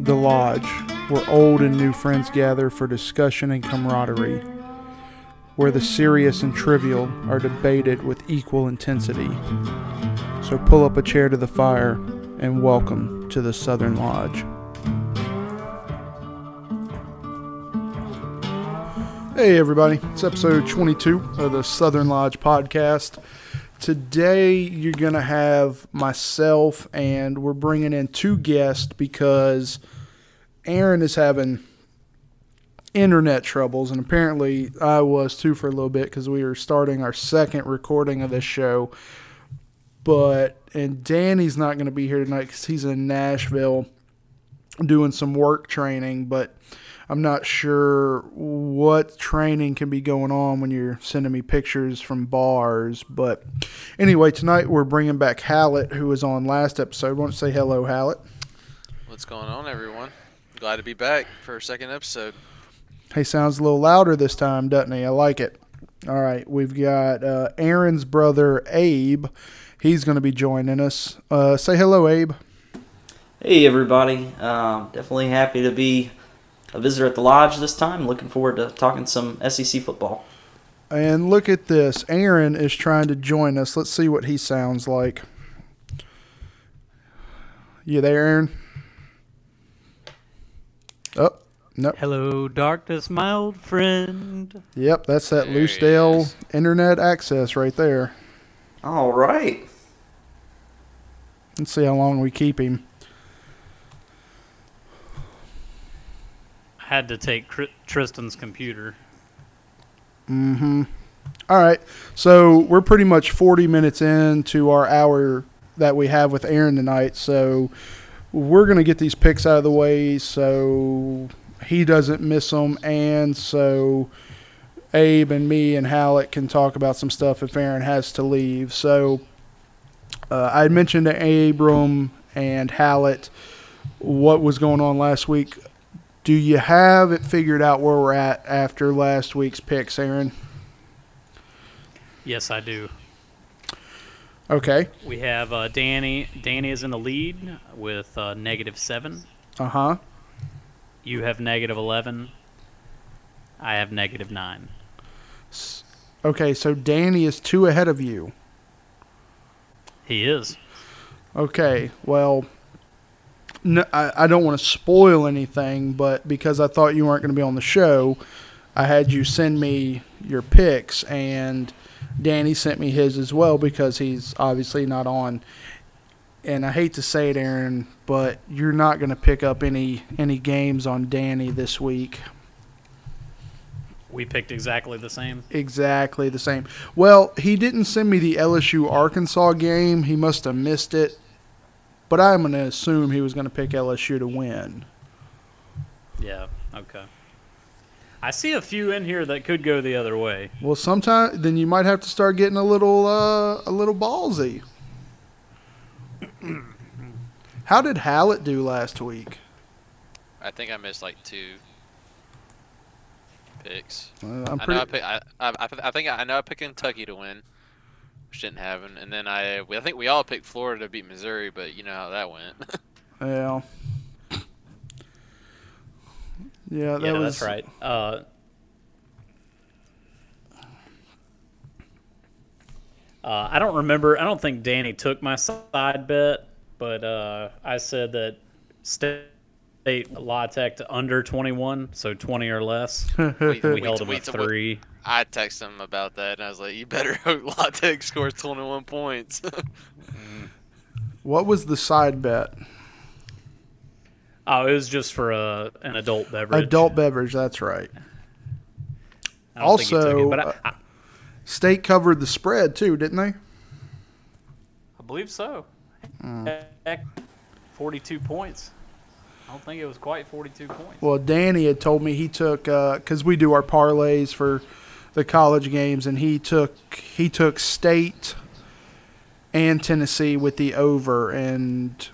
The Lodge, where old and new friends gather for discussion and camaraderie, where the serious and trivial are debated with equal intensity. So pull up a chair to the fire and welcome to the Southern Lodge. Hey, everybody, it's episode 22 of the Southern Lodge podcast. Today, you're going to have myself, and we're bringing in two guests because Aaron is having internet troubles, and apparently I was too for a little bit because we were starting our second recording of this show. But, and Danny's not going to be here tonight because he's in Nashville doing some work training, but I'm not sure what training can be going on when you're sending me pictures from bars. But anyway, tonight we're bringing back Hallett, who was on last episode. Want to say hello, Hallett? What's going on, everyone? Glad to be back for a second episode. He sounds a little louder this time, doesn't he? I like it. All right, we've got uh, Aaron's brother, Abe. He's going to be joining us. Uh, say hello, Abe. Hey everybody, um, definitely happy to be a visitor at the lodge this time. Looking forward to talking some SEC football. And look at this. Aaron is trying to join us. Let's see what he sounds like. You there, Aaron? Oh, nope. Hello, darkness, my old friend. Yep, that's that There he Loosedale internet access right there. All right. Let's see how long we keep him. Had to take Tristan's computer. Mm-hmm. All right. So we're pretty much 40 minutes into our hour that we have with Aaron tonight. So we're going to get these picks out of the way so he doesn't miss them. And so Abe and me and Hallett can talk about some stuff if Aaron has to leave. So uh, I mentioned to Abram and Hallett what was going on last week. Do you have it figured out where we're at after last week's picks, Aaron? Yes, I do. Okay. We have uh, Danny. Danny is in the lead with uh, negative seven. Uh huh. You have negative eleven. I have negative nine. Okay, so Danny is two ahead of you. He is. Okay, well, no, I, I don't want to spoil anything, but because I thought you weren't going to be on the show, I had you send me your picks, and Danny sent me his as well because he's obviously not on. And I hate to say it, Aaron, but you're not going to pick up any any games on Danny this week. We picked exactly the same. exactly the same. Well, he didn't send me the LSU Arkansas game. He must have missed it. But I'm going to assume he was going to pick LSU to win. Yeah. Okay. I see a few in here that could go the other way. Well, sometime then you might have to start getting a little uh, a little ballsy. How did Hallett do last week? I think I missed like two picks. Uh, I'm I know I, pretty. pick, I, I, I I think I know I picked Kentucky to win, which didn't happen, and then I I think we all picked Florida to beat Missouri, but you know how that went. Yeah. Yeah, that yeah, was that's right. Uh, uh, I don't remember. I don't think Danny took my side bet, but uh, I said that State La Tech to under 21, so 20 or less. we, We we- held him we- at three. I texted him about that, and I was like, "You better hope La Tech scores 21 points." What was the side bet? Oh, it was just for a, an adult beverage. Adult beverage. That's right. I don't think he took Also, it, but uh, I, I, State covered the spread too, didn't they? I believe so. Mm. Heck, 42 points. I don't think it was quite 42 points. Well, Danny had told me he took because we do our parlays for the college games, and he took he took State and Tennessee with the over, and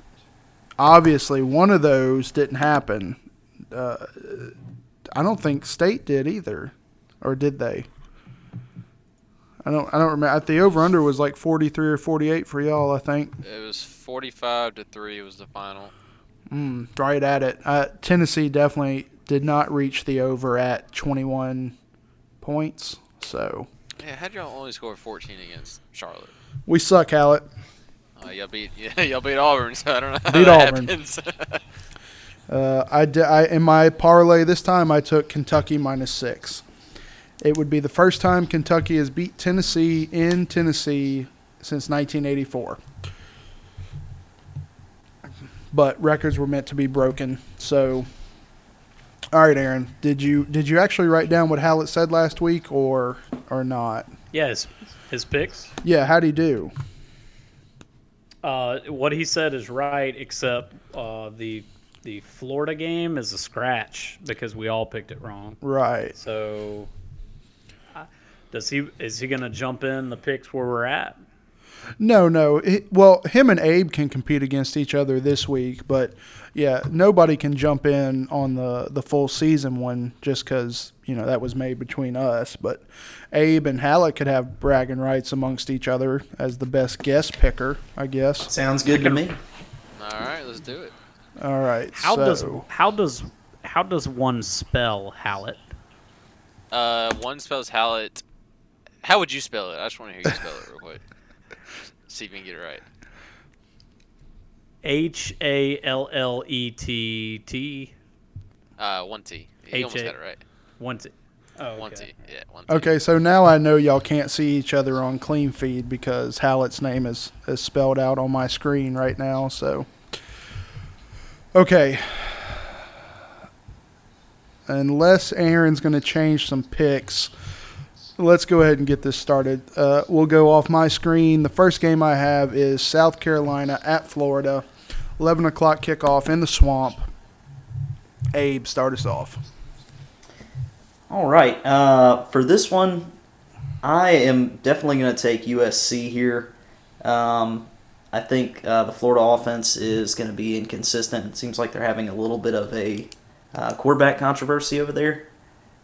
obviously one of those didn't happen. Uh, I don't think State did either, or did they? I don't. I don't remember. The over under was like forty three or forty eight for y'all. I think. it was 45 to three was the final. Mm, right at it. Uh, Tennessee definitely did not reach the over at 21 points. So Yeah, how'd y'all only score 14 against Charlotte? we suck, Hallett. Uh, y'all beat yeah, y'all beat Auburn, so I don't know how Beat Auburn. Uh, I, di- I in my parlay this time I took Kentucky minus six. It would be the first time Kentucky has beat Tennessee in Tennessee since 1984. But records were meant to be broken. So, all right, Aaron, did you did you actually write down what Hallett said last week or or not? Yeah, his, his picks. Yeah, how'd he do? Uh, what he said is right, except uh, the the Florida game is a scratch because we all picked it wrong. Right. So, uh, does he is he going to jump in the picks where we're at? No, no. It, well, him and Abe can compete against each other this week, but yeah, nobody can jump in on the the full season one just because you know that was made between us. But Abe and Hallett could have bragging rights amongst each other as the best guest picker, I guess. Sounds good to me. All right, let's do it. All right. How so, does how does how does one spell Hallett? Uh, one spells Hallett. How would you spell it? I just want to hear you spell it real quick. See if you can get it right. H A L L E T T Uh, one T. He almost got it right. one T. Oh, One okay. T. Yeah, one T. Okay, so now I know y'all can't see each other on Clean Feed because Hallett's name is, is spelled out on my screen right now. So, okay. Unless Aaron's going to change some picks, let's go ahead and get this started. Uh, we'll go off my screen. The first game I have is South Carolina at Florida, 11 o'clock kickoff in the swamp. Abe, start us off. All right. Uh, for this one, I am definitely going to take USC here. Um, I think uh, the Florida offense is going to be inconsistent. It seems like they're having a little bit of a uh, quarterback controversy over there.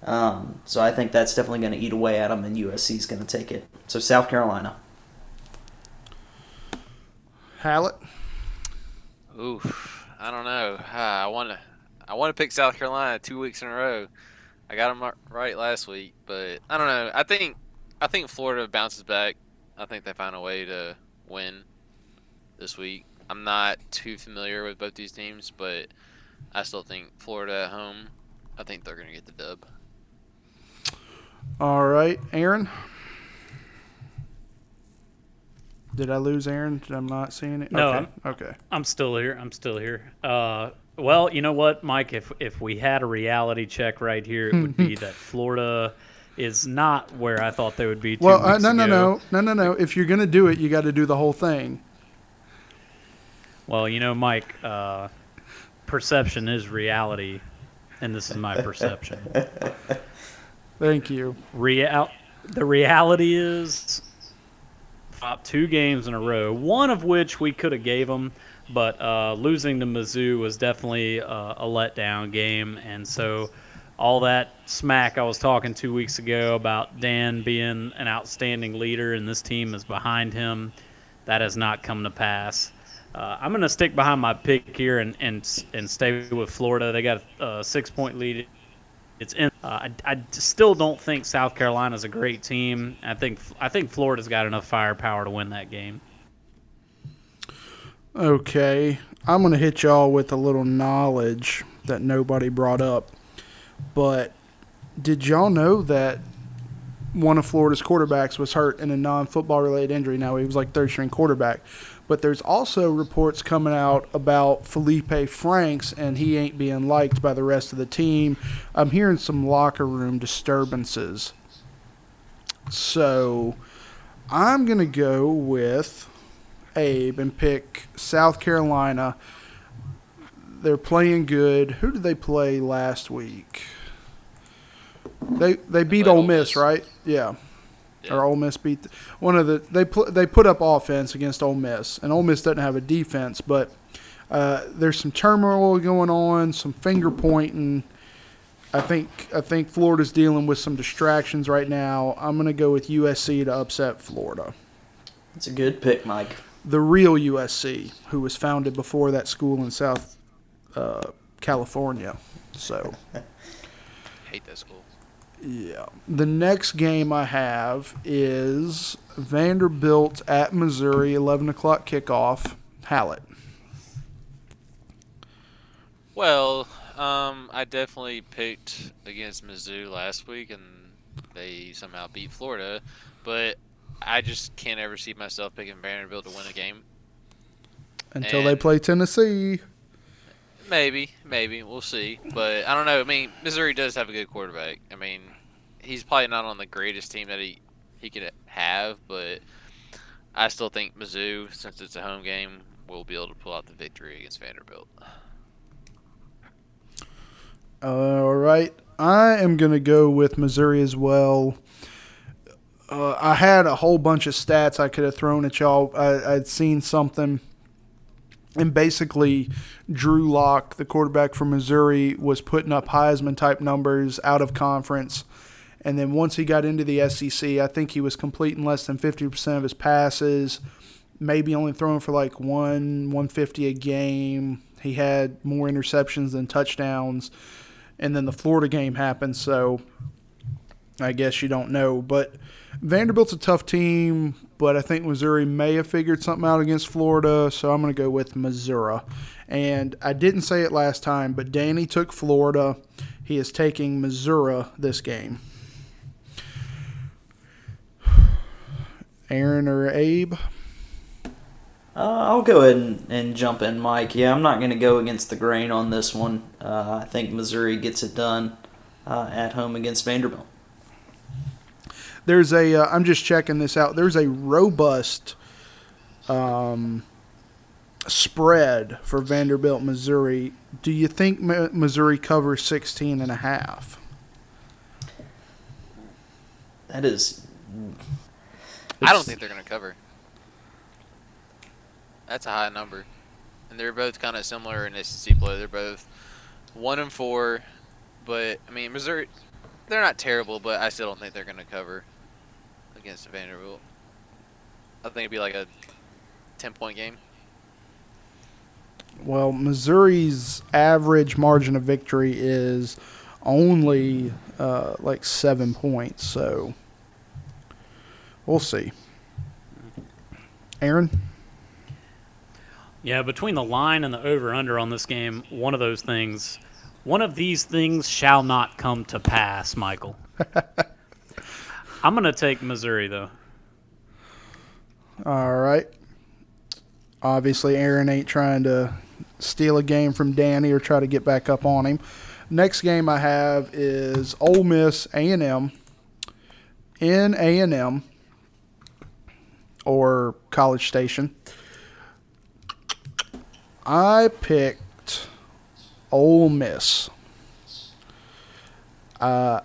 Um, so I think that's definitely going to eat away at them, and USC is going to take it. So South Carolina. Hallett? Oof. I don't know. Ah, I want to. I want to pick South Carolina two weeks in a row. I got them right last week, but I don't know. I think I think Florida bounces back. I think they find a way to win this week. I'm not too familiar with both these teams, but I still think Florida at home. I think they're going to get the dub. All right, Aaron. Did I lose Aaron? Did I'm not seeing it. No, Okay. I'm- okay. I'm still here. I'm still here. Uh, well, you know what, Mike? If if we had a reality check right here, it would be that Florida is not where I thought they would be. Two Well, uh, weeks no, no, ago. no, no, no, no. If you're gonna do it, you got to do the whole thing. Well, you know, Mike, uh, perception is reality, and this is my perception. Thank you. Real, the reality is, fought two games in a row. One of which we could have gave them, but uh, losing to Mizzou was definitely uh, a letdown game, and so all that smack I was talking two weeks ago about Dan being an outstanding leader and this team is behind him, that has not come to pass. Uh, I'm going to stick behind my pick here and, and and stay with Florida. They got a six point lead. It's in. Uh, I, I still don't think South Carolina's a great team. I think I think Florida's got enough firepower to win that game. Okay, I'm gonna hit y'all with a little knowledge that nobody brought up. But did y'all know that one of Florida's quarterbacks was hurt in a non-football related injury? Now he was like third string quarterback. But there's also reports coming out about Felipe Franks, and he ain't being liked by the rest of the team. I'm hearing some locker room disturbances. So I'm going to go with Abe and pick South Carolina. They're playing good. Who did they play last week? They they beat Ole Miss, Miss. right? Yeah. Yeah. Or Ole Miss beat one of the they pl- they put up offense against Ole Miss, and Ole Miss doesn't have a defense, but uh, there's some turmoil going on, some finger pointing. I think I think Florida's dealing with some distractions right now. I'm going to go with USC to upset Florida. That's a good pick, Mike. The real USC, who was founded before that school in South uh, California. So hate that school. Yeah, the next game I have is Vanderbilt at Missouri, eleven o'clock kickoff. Hallett. Well, um, I definitely picked against Mizzou last week, and they somehow beat Florida. But I just can't ever see myself picking Vanderbilt to win a game. Until they play Tennessee. Maybe, maybe we'll see. But I don't know. I mean, Missouri does have a good quarterback. I mean, he's probably not on the greatest team that he he could have, but I still think Mizzou, since it's a home game, will be able to pull out the victory against Vanderbilt. All right. I am to go with Missouri as well. Uh, I had a whole bunch of stats I could have thrown at y'all. I, I'd seen something. And basically, Drew Lock, the quarterback from Missouri, was putting up Heisman type numbers out of conference. And then once he got into the SEC, I think he was completing less than 50% of his passes, maybe only throwing for like one, 150 a game. He had more interceptions than touchdowns and then the Florida game happened, so I guess you don't know. But Vanderbilt's a tough team, but I think Missouri may have figured something out against Florida, so I'm going to go with Missouri. And I didn't say it last time, but Danny took Florida. He is taking Missouri this game. Aaron or Abe? Uh, I'll go ahead and, and jump in, Mike. Yeah, I'm not going to go against the grain on this one. Uh, I think Missouri gets it done uh, at home against Vanderbilt. There's a. Uh, I'm just checking this out. There's a robust um, spread for Vanderbilt, Missouri. Do you think Mi- Missouri covers 16 and a half? That is, I don't think they're going to cover. That's a high number, and they're both kind of similar in SEC play. They're both one and four, but I mean Missouri, they're not terrible, but I still don't think they're going to cover against Vanderbilt. I think it'd be like a ten point game. Well, Missouri's average margin of victory is only uh, like seven points, so we'll see. Aaron? Yeah, between the line and the over under on this game, one of those things, one of these things shall not come to pass, Michael. I'm going to take Missouri, though. All right. Obviously, Aaron ain't trying to steal a game from Danny or try to get back up on him. Next game I have is Ole Miss A&M in A&M or College Station. I picked Ole Miss. Uh,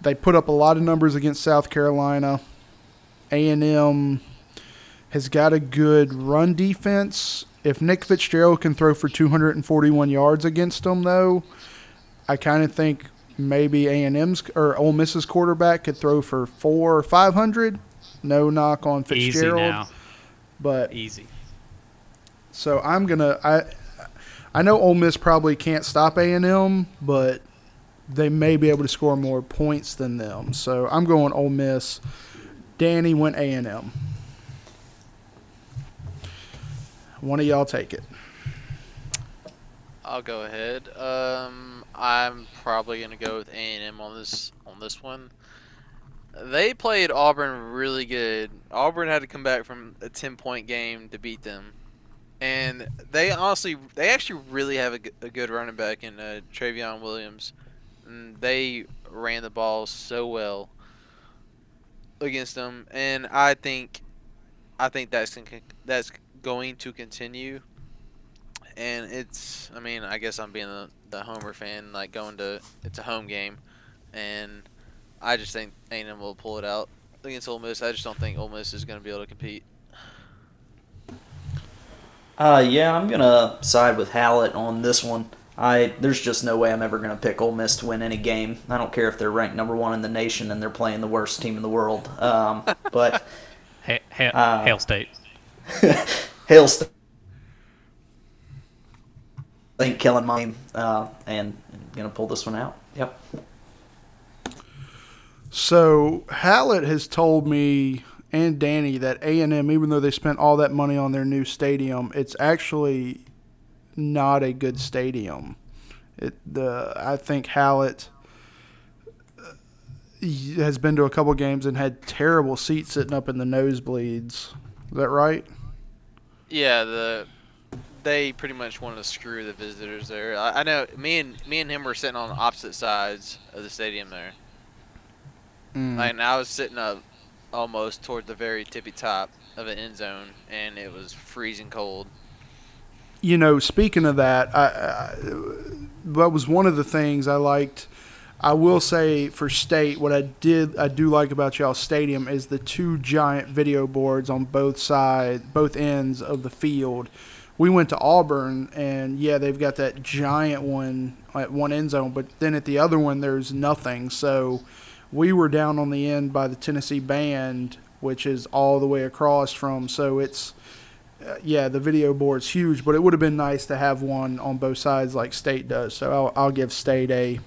they put up a lot of numbers against South Carolina. A&M has got a good run defense. If Nick Fitzgerald can throw for 241 yards against them, though, I kind of think maybe A&M's or Ole Miss's quarterback could throw for four or 500. No knock on Easy Fitzgerald, now. but Easy. so I'm gonna I I know Ole Miss probably can't stop A and M, but they may be able to score more points than them. So I'm going Ole Miss. Danny went A and M. One of y'all take it. I'll go ahead. Um, I'm probably gonna go with A and M on this on this one. They played Auburn really good. Auburn had to come back from a ten point game to beat them, and they honestly, they actually really have a good running back in uh, Trayveon Williams. And they ran the ball so well against them, and I think, I think that's that's going to continue and it's I mean I guess I'm being the, the Homer fan like going to it's a home game and I just think A&M will pull it out against Ole Miss I just don't think Ole Miss is going to be able to compete uh, yeah, I'm gonna side with Hallett on this one. I there's just no way I'm ever gonna pick Ole Miss to win any game. I don't care if they're ranked number one in the nation and they're playing the worst team in the world. Um, but Ha- ha- Uh, Hail State. Hail State. think Kellen Mond uh, and going to pull this one out. Yep. So Hallett has told me and Danny that A and M, even though they spent all that money on their new stadium, it's actually not a good stadium. It the I think Hallett uh, has been to a couple games and had terrible seats sitting up in the nosebleeds. Is that right? Yeah, the they pretty much wanted to screw the visitors there. I, I know me and me and him were sitting on opposite sides of the stadium there. Mm. Like, and I was sitting up almost toward the very tippy top of an end zone, and it was freezing cold. you know, speaking of that, I, I, that was one of the things I liked. I will say for state, what I did, I do like about y'all stadium is the two giant video boards on both sides, both ends of the field. We went to Auburn, and yeah, they've got that giant one at one end zone, but then at the other one, there's nothing. So we were down on the end by the Tennessee band, which is all the way across from. So it's uh, yeah, the video board's huge, but it would have been nice to have one on both sides like State does. So I'll, I'll give State a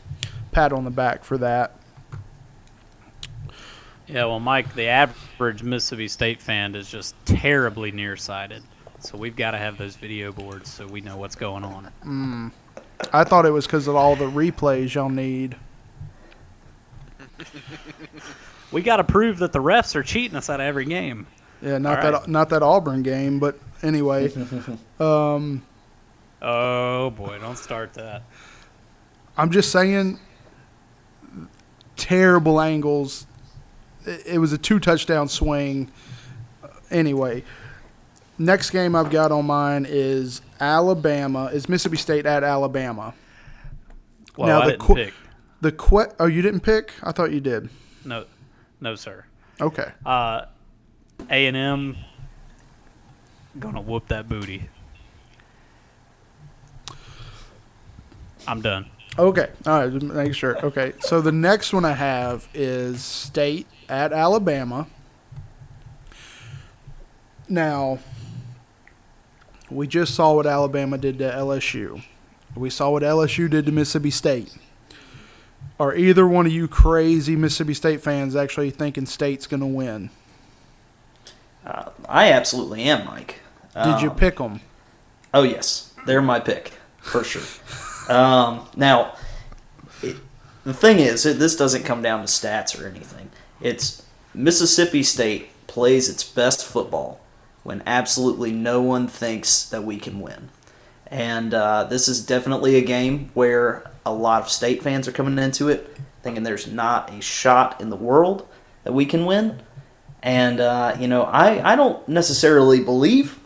pat on the back for that. Yeah, well, Mike, the average Mississippi State fan is just terribly nearsighted. So we've got to have those video boards so we know what's going on. I thought it was because of all the replays y'all need. We got to prove that the refs are cheating us out of every game. Yeah, not All that right. not that Auburn game, but anyway, um, Oh boy, don't start that. I'm just saying, terrible angles. It, it was a two touchdown swing. Anyway, next game I've got on mine is Alabama. Is Mississippi State at Alabama? Well, Now I the didn't qu- pick. The que- oh, you didn't pick? I thought you did. No, no, sir. Okay. Uh, A and M gonna whoop that booty. I'm done. Okay. All right. Just make sure. Okay. So the next one I have is State at Alabama. Now, we just saw what Alabama did to LSU. We saw what LSU did to Mississippi State. Are either one of you crazy Mississippi State fans actually thinking State's going to win? Uh, I absolutely am, Mike. Did you Um, pick them? Oh yes, they're my pick for sure. um, now, it, the thing is, it, this doesn't come down to stats or anything. It's Mississippi State plays its best football when absolutely no one thinks that we can win, and uh, this is definitely a game where a lot of state fans are coming into it thinking there's not a shot in the world that we can win. And uh, you know, I, I don't necessarily believe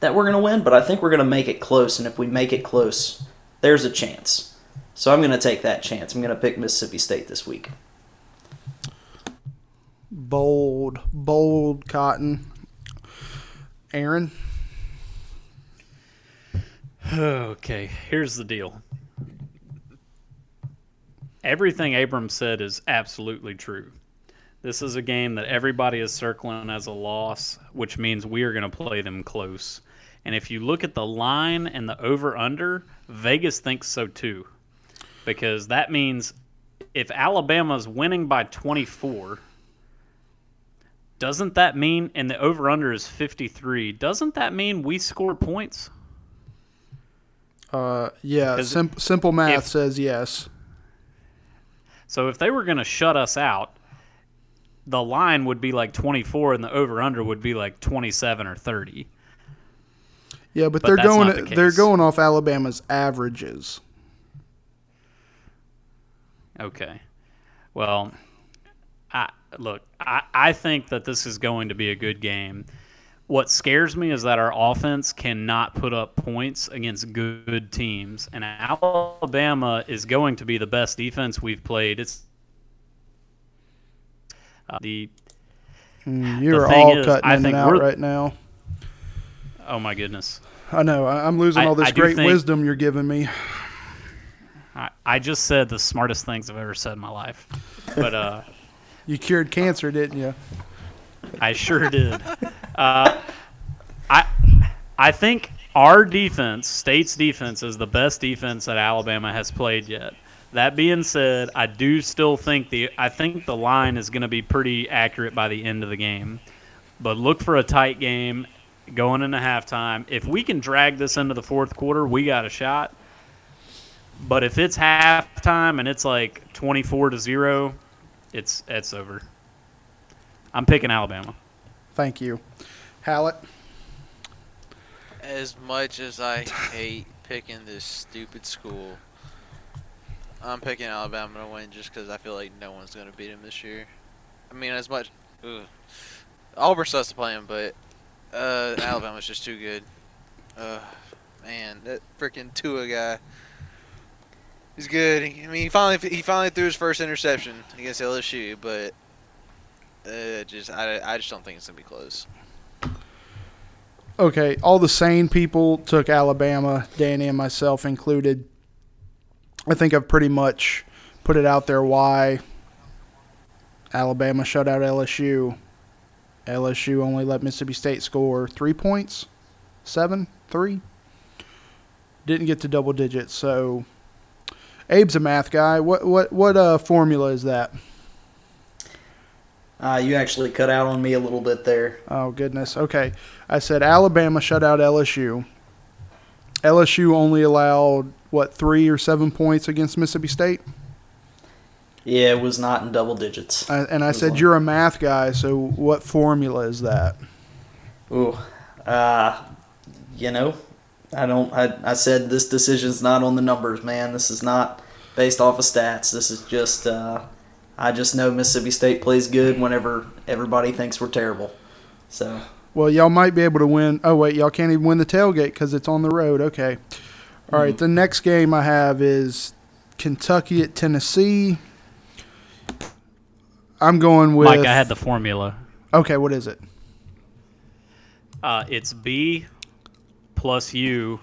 that we're going to win, but I think we're going to make it close. And if we make it close, there's a chance. So I'm going to take that chance. I'm going to pick Mississippi State this week. Bold, bold cotton. Aaron? Okay, here's the deal. Everything Abram said is absolutely true. This is a game that everybody is circling as a loss, which means we are going to play them close. And if you look at the line and the over under, Vegas thinks so too. Because that means if Alabama's winning by 24, doesn't that mean, and the over under is 53, doesn't that mean we score points? Uh, yeah, sim- simple math if- says yes. So if they were going to shut us out, the line would be like 24 and the over under would be like 27 or 30. Yeah, but, But they're going the they're going off Alabama's averages. Okay. Well, I look, I, I think that this is going to be a good game. What scares me is that our offense cannot put up points against good teams, and Alabama is going to be the best defense we've played. It's uh, the Mm, You're all is, cutting I in and out right now. oh my goodness. I know. I'm losing I- all this I great think- wisdom you're giving me. I, I just said the smartest things I've ever said in my life. But uh, You cured cancer, didn't you? I sure did. Uh, I I think our defense, state's defense, is the best defense that Alabama has played yet. That being said, I do still think the I think the line is going to be pretty accurate by the end of the game. But look for a tight game going into halftime. If we can drag this into the fourth quarter, we got a shot. But if it's halftime and it's like 24 to 0, it's it's over. I'm picking Alabama. Thank you. Hallett? As much as I hate picking this stupid school, I'm picking Alabama to win just because I feel like no one's going to beat them this year. I mean, as much. Ugh. Auburn sucks to play them, but uh, Alabama's just too good. Uh, man, that freaking Tua guy. He's good. I mean, he finally he finally threw his first interception against LSU, but uh, just I, I just don't think it's gonna be close. Okay, all the sane people took Alabama, Danny and myself included. I think I've pretty much put it out there why Alabama shut out LSU. LSU only let Mississippi State score three points, seven, three. Didn't get to double digits. So, Abe's a math guy. What what what uh, formula is that? Uh, you actually cut out on me a little bit there. Oh goodness. Okay, I said Alabama shut out LSU. LSU only allowed what three or seven points against Mississippi State. Yeah, it was not in double digits. I, and I said like- you're a math guy, so what formula is that? Ooh, uh, you know, I don't. I, I said this decision's not on the numbers, man. This is not based off of stats. This is just. Uh, I just know Mississippi State plays good whenever everybody thinks we're terrible. So Well, y'all might be able to win. Oh wait, y'all can't even win the tailgate because it's on the road. Okay. All right. The next game I have is Kentucky at Tennessee. I'm going with. Mike, I had the formula. Okay, what is it? Uh, it's B plus U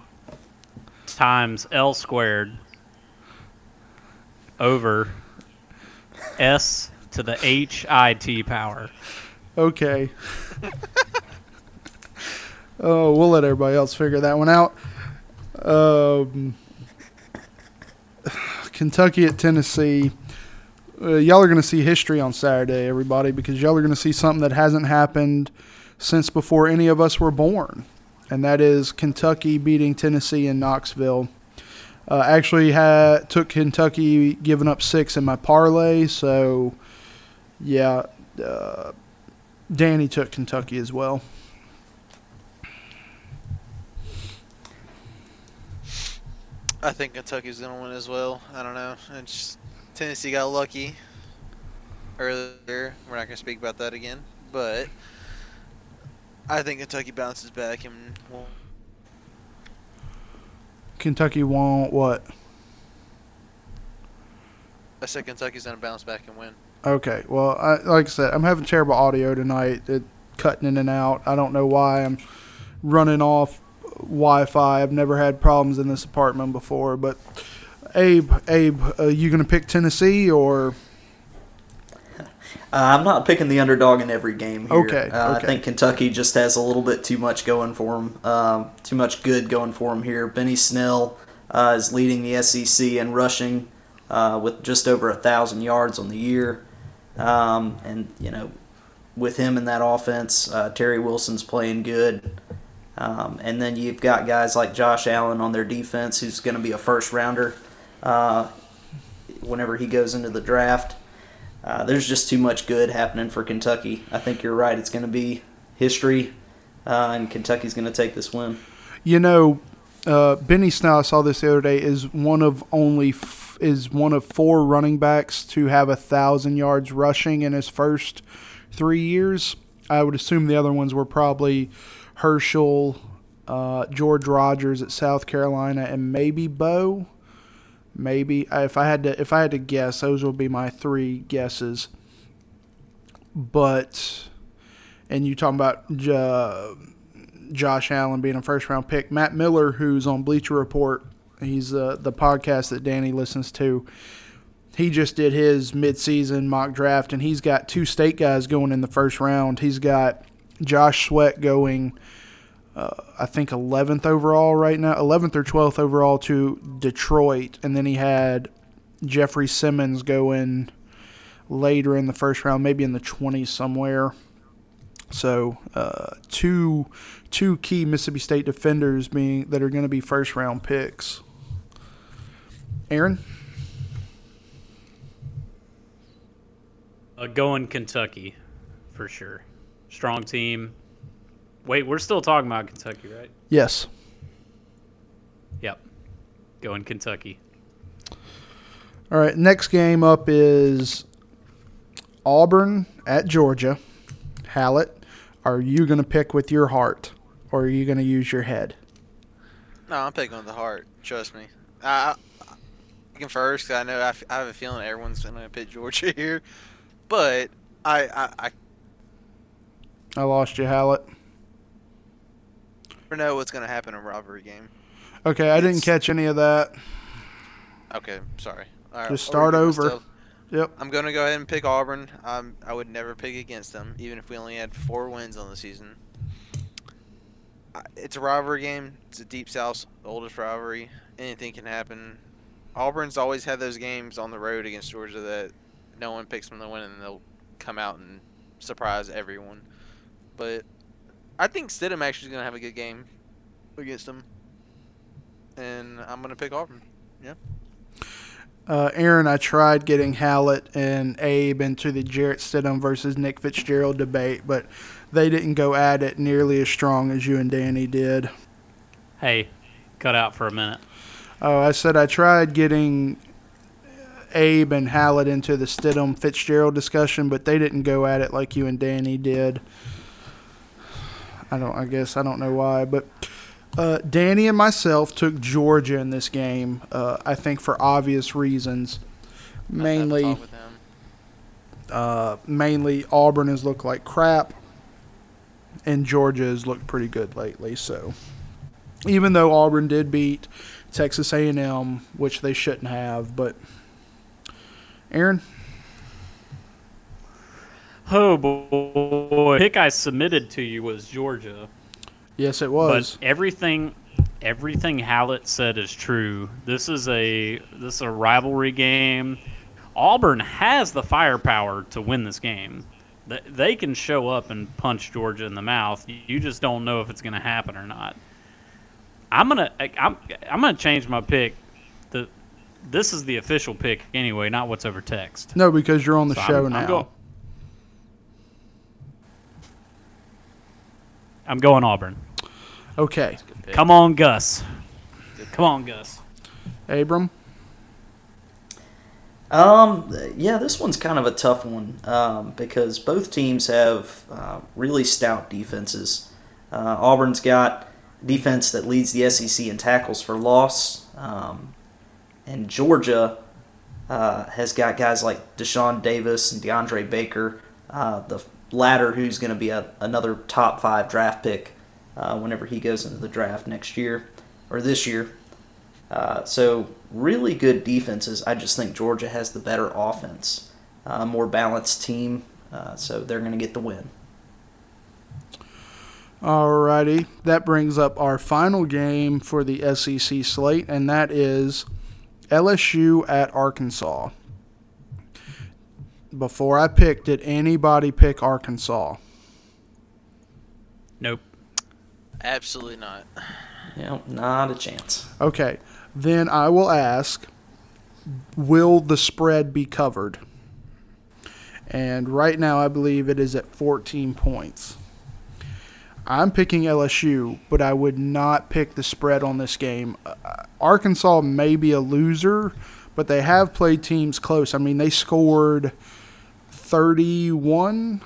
times L squared over S to the H I T power. Okay. oh, we'll let everybody else figure that one out. Um, Kentucky at Tennessee. Uh, y'all are going to see history on Saturday, everybody, because y'all are going to see something that hasn't happened since before any of us were born, and that is Kentucky beating Tennessee in Knoxville. Uh, actually, had took Kentucky giving up six in my parlay, so yeah. Uh, Danny took Kentucky as well. I think Kentucky's gonna win as well. I don't know. Just, Tennessee got lucky earlier. We're not gonna speak about that again, but I think Kentucky bounces back and will Kentucky won't what? I said Kentucky's gonna bounce back and win. Okay. Well, I, like I said, I'm having terrible audio tonight. It cutting in and out. I don't know why. I'm running off Wi-Fi. I've never had problems in this apartment before. But Abe, Abe, uh, you gonna pick Tennessee or? Uh, I'm not picking the underdog in every game here. Okay, Uh, okay. I think Kentucky just has a little bit too much going for them. Um, too much good going for them here. Benny Snell uh, is leading the SEC in rushing uh, with just over a thousand yards on the year. Um, and you know, with him in that offense, uh, Terry Wilson's playing good. Um, and then you've got guys like Josh Allen on their defense, who's going to be a first rounder uh, whenever he goes into the draft. Uh, there's just too much good happening for Kentucky. I think you're right. It's going to be history, uh, and Kentucky's going to take this win. You know, uh, Benny Snell. I saw this the other day. Is one of only f- is one of four running backs to have a thousand yards rushing in his first three years. I would assume the other ones were probably Herschel, uh, George Rogers at South Carolina, and maybe Bo. Maybe if I had to if I had to guess, those would be my three guesses. But, and you talking about Josh Allen being a first round pick. Matt Miller, who's on Bleacher Report, he's uh, the podcast that Danny listens to. He just did his midseason mock draft, and he's got two state guys going in the first round. He's got Josh Sweat going uh, I think 11th overall right now, 11th or 12th overall to Detroit, and then he had Jeffrey Simmons going later in the first round, maybe in the 20s somewhere. So uh, two two key Mississippi State defenders being that are going to be first round picks. Aaron, Uh, going Kentucky, for sure. Strong team. Wait, we're still talking about Kentucky, right? yes. Yep. Going Kentucky. All right, next game up is Auburn at Georgia. Hallett, are you going to pick with your heart or are you going to use your head? No, I'm picking with the heart. Trust me. I, I first, first 'cause I know I, f- I have a feeling everyone's going to pick Georgia here, but I I, I I lost you, Hallett. Never know what's going to happen in a rivalry game. Okay, I didn't catch any of that. Okay, sorry. All right, Just start over. still? Yep. I'm going to go ahead and pick Auburn. Um, I would never pick against them, even if we only had four wins on the season. It's a rivalry game. It's a deep South, the oldest rivalry. Anything can happen. Auburn's always had those games on the road against Georgia that no one picks them to win, and they'll come out and surprise everyone. But I think Stidham actually is going to have a good game against them, and I'm going to pick Auburn. Uh, Aaron, I tried getting Hallett and Abe into the Jarrett Stidham versus Nick Fitzgerald debate, but they didn't go at it nearly as strong as you and Danny did. Hey, cut out for a minute. Oh, I said I tried getting Abe and Hallett into the Stidham Fitzgerald discussion, but they didn't go at it like you and Danny did. I don't. I guess I don't know why, but uh, Danny and myself took Georgia in this game. Uh, I think for obvious reasons. I have a Mainly, talk with him. uh, mainly Auburn has looked like crap, and Georgia has looked pretty good lately. So, even though Auburn did beat Texas A&M, which they shouldn't have, but Aaron, Oh boy, the pick I submitted to you was Georgia, yes, it was. but everything, everything Hallett said is true. This is a this is a rivalry game. Auburn has the firepower to win this game. They can show up and punch Georgia in the mouth. You just don't know if it's going to happen or not. I'm gonna I'm I'm gonna change my pick. The this is the official pick anyway, not what's over text. no, because you're on the So show I'm, now. I'm, go- I'm going Auburn. okay, Come on, Gus. Come on, Gus. Abram. Um, yeah, this one's kind of a tough one um, because both teams have uh, really stout defenses. Uh, Auburn's got defense that leads the SEC in tackles for loss, um, and Georgia uh, has got guys like Deshaun Davis and DeAndre Baker, uh, the latter who's going to be a, another top five draft pick uh, whenever he goes into the draft next year or this year. Uh, so really good defenses. I just think Georgia has the better offense, uh, more balanced team. Uh, so they're going to get the win. Alrighty, that brings up our final game for the SEC slate, and that is LSU at Arkansas. Before I pick, did anybody pick Arkansas? Nope. Absolutely not. You not a chance. Okay, then I will ask Will the spread be covered? And right now, I believe it is at 14 points. I'm picking LSU, but I would not pick the spread on this game. Uh, Arkansas may be a loser, but they have played teams close. I mean, they scored 31,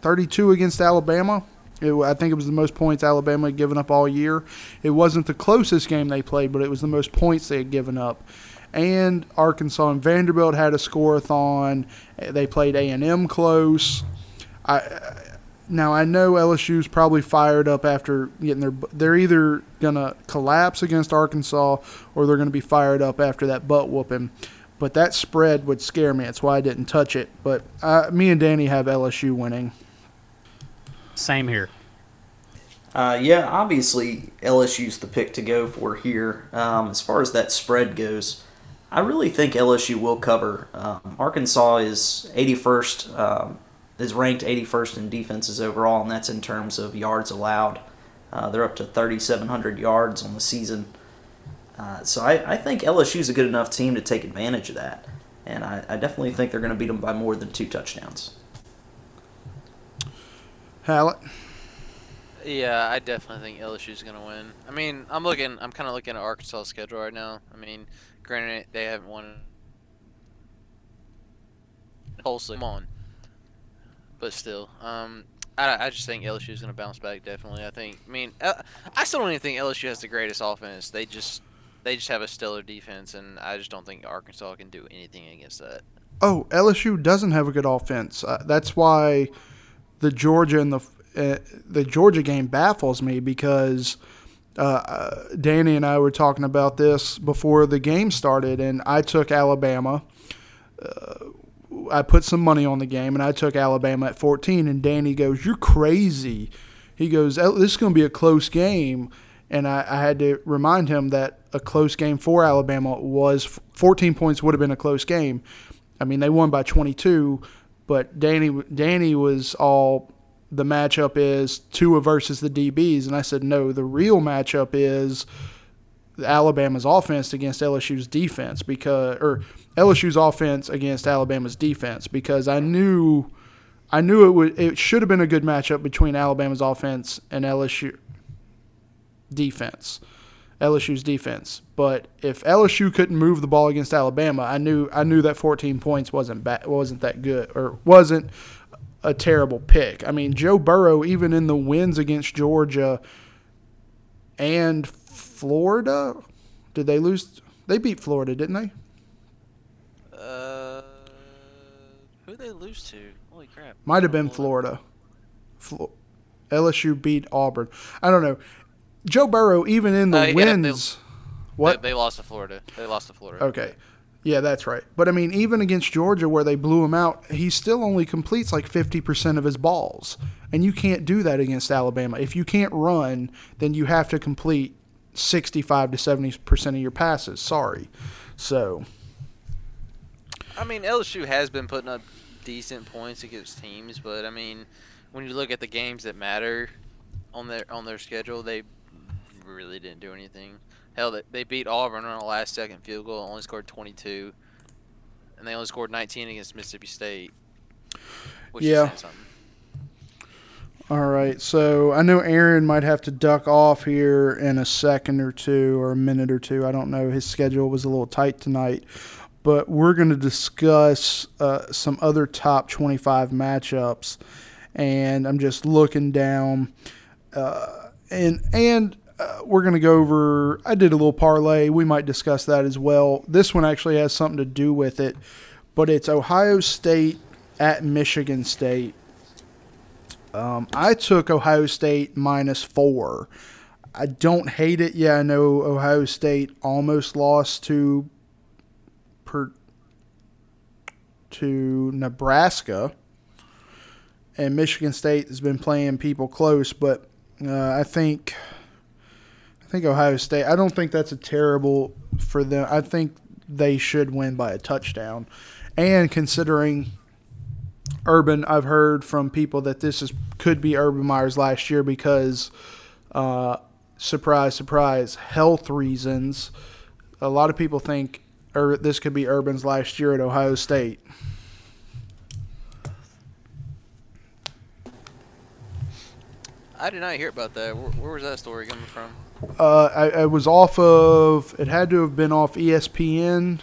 32 against Alabama. It, I think it was the most points Alabama had given up all year. It wasn't the closest game they played, but it was the most points they had given up. And Arkansas and Vanderbilt had a score-a-thon. They played A&M close. I now I know LSU's probably fired up after getting their. They're either gonna collapse against Arkansas or they're gonna be fired up after that butt whooping. But that spread would scare me. That's why I didn't touch it. But uh, me and Danny have LSU winning. Same here. Uh, yeah, obviously LSU's the pick to go for here. Um, as far as that spread goes, I really think LSU will cover. Um, Arkansas is 81st, um, is ranked 81st in defenses overall, and that's in terms of yards allowed. Uh, they're up to 3,700 yards on the season. Uh, so I, I think LSU's a good enough team to take advantage of that, and I, I definitely think they're going to beat them by more than two touchdowns. Hallet. Yeah, I definitely think LSU's gonna win. I mean, I'm looking. I'm kind of looking at Arkansas' schedule right now. I mean, granted they haven't won wholesale. Come on, but still, um, I, I just think LSU's gonna bounce back. Definitely, I think. I mean, uh, I still don't even think LSU has the greatest offense. They just they just have a stellar defense, and I just don't think Arkansas can do anything against that. Oh, LSU doesn't have a good offense. Uh, that's why the Georgia and the uh, the Georgia game baffles me because uh, Danny and I were talking about this before the game started, and I took Alabama. Uh, I put some money on the game, and I took Alabama at 14. And Danny goes, "You're crazy." He goes, "This is going to be a close game." And I, I, had to remind him that a close game for Alabama was 14 points would have been a close game. I mean, they won by 22, but Danny Danny was all the matchup is Tua versus the DBs, and I said no. The real matchup is Alabama's offense against LSU's defense because, or LSU's offense against Alabama's defense because I knew, I knew it would. It should have been a good matchup between Alabama's offense and LSU defense. LSU's defense. But if LSU couldn't move the ball against Alabama, I knew I knew that 14 points wasn't ba- wasn't that good or wasn't a terrible pick. I mean, Joe Burrow even in the wins against Georgia and Florida, did they lose? They beat Florida, didn't they? Uh, who did they lose to? Holy crap! Might have been Florida. Flo- LSU beat Auburn. I don't know. Joe Burrow, even in the Uh, yeah, they- what? They, they lost to Florida. They lost to Florida. Okay. Yeah, that's right. But I mean, even against Georgia, where they blew him out, he still only completes like 50% of his balls. And you can't do that against Alabama. If you can't run, then you have to complete 65 to 70% of your passes. Sorry. So, I mean, LSU has been putting up decent points against teams, but I mean, when you look at the games that matter on their on their schedule, they really didn't do anything. Hell, they, they beat Auburn on a last second field goal, only scored 22, and they only scored 19 against Mississippi State. Which Yeah. all right. So, I know Aaron might have to duck off here in a second or two or a minute or two. I don't know. His schedule was a little tight tonight. But we're going to discuss uh, some other top 25 matchups. And I'm just looking down. Uh, and and uh, we're going to go over. I did a little parlay. We might discuss that as well. This one actually has something to do with it, but it's Ohio State at Michigan State. Um, I took Ohio State minus four. I don't hate it. Yeah, I know Ohio State almost lost to per, to Nebraska, and Michigan State has been playing people close, but uh, I think I think Ohio State. I don't think that's a terrible for them. I think they should win by a touchdown, and considering Urban, I've heard from people that this is could be Urban Meyer's last year because, uh, surprise, surprise, health reasons. A lot of people think this could be Urban's last year at Ohio State. I did not hear about that. Where, where was that story coming from? Uh, I, I was off of. It had to have been off ESPN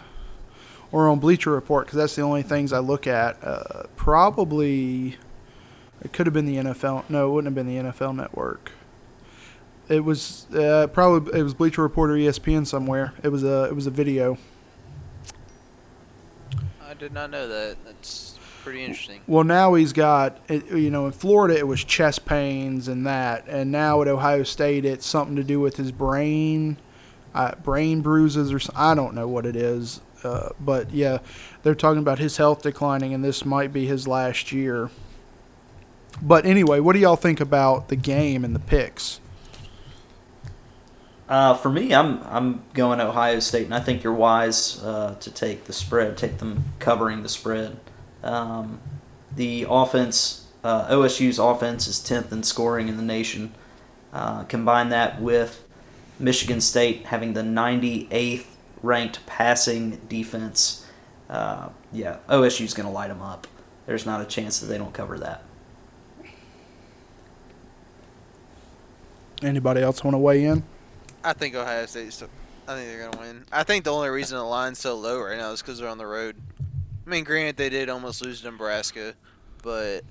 or on Bleacher Report because that's the only things I look at. Uh, probably, it could have been the NFL. No, it wouldn't have been the NFL Network. It was uh, probably it was Bleacher Report or ESPN somewhere. It was a it was a video. I did not know that. That's pretty interesting. Well, now he's got, you know, in Florida it was chest pains and that, and now at Ohio State it's something to do with his brain, uh, brain bruises or something. I don't know what it is, uh, but yeah, they're talking about his health declining, and this might be his last year. But anyway, what do y'all think about the game and the picks? Uh, for me, I'm I'm going Ohio State, and I think you're wise uh, to take the spread, take them covering the spread. Um, the offense, uh, OSU's offense is 10th in scoring in the nation. Uh, combine that with Michigan State having the 98th ranked passing defense. Uh, yeah, OSU's going to light them up. There's not a chance that they don't cover that. Anybody else want to weigh in? I think Ohio State's. I think they're gonna win. I think the only reason the line's so low right now is because they're on the road. I mean, granted, they did almost lose to Nebraska, but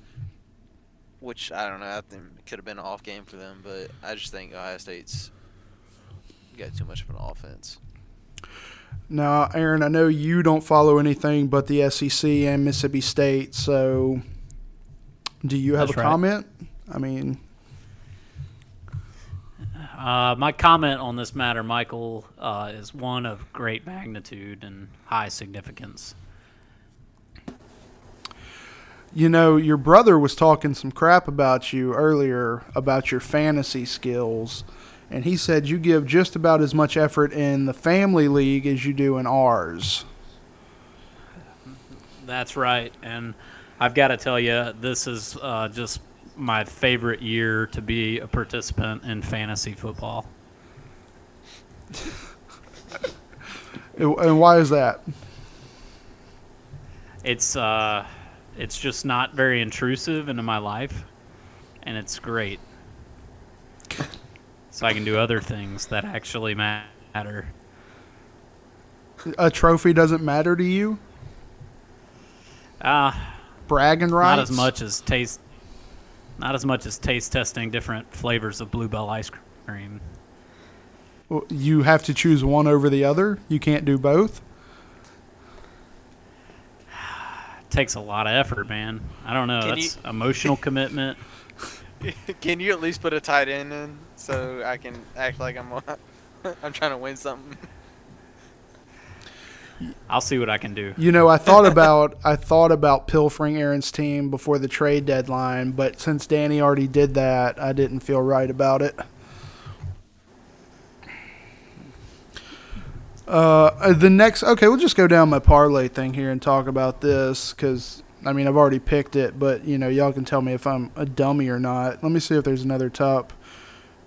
which I don't know. I think it could have been an off game for them, but I just think Ohio State's got too much of an offense. Now, Aaron, I know you don't follow anything but the SEC and Mississippi State, so do you have That's a right. comment? I mean, Uh, my comment on this matter, Michael, uh, is one of great magnitude and high significance. You know, your brother was talking some crap about you earlier about your fantasy skills, and he said you give just about as much effort in the family league as you do in ours. That's right, and I've got to tell you, this is uh, just my favorite year to be a participant in fantasy football. And why is that? It's uh, it's just not very intrusive into my life, and it's great. so I can do other things that actually matter. A trophy doesn't matter to you? Uh, Bragging rights? not as much as taste. Not as much as taste testing different flavors of Bluebell ice cream. Well, You have to choose one over the other? You can't do both? Takes a lot of effort, man. I don't know. Can That's emotional commitment. Can you at least put a tight end in so I can act like I'm I'm trying to win something? I'll see what I can do. You know, I thought about I thought about pilfering Aaron's team before the trade deadline, but since Danny already did that, I didn't feel right about it. Uh, the next, okay, we'll just go down my parlay thing here and talk about this because I mean I've already picked it, but you know y'all can tell me if I'm a dummy or not. Let me see if there's another top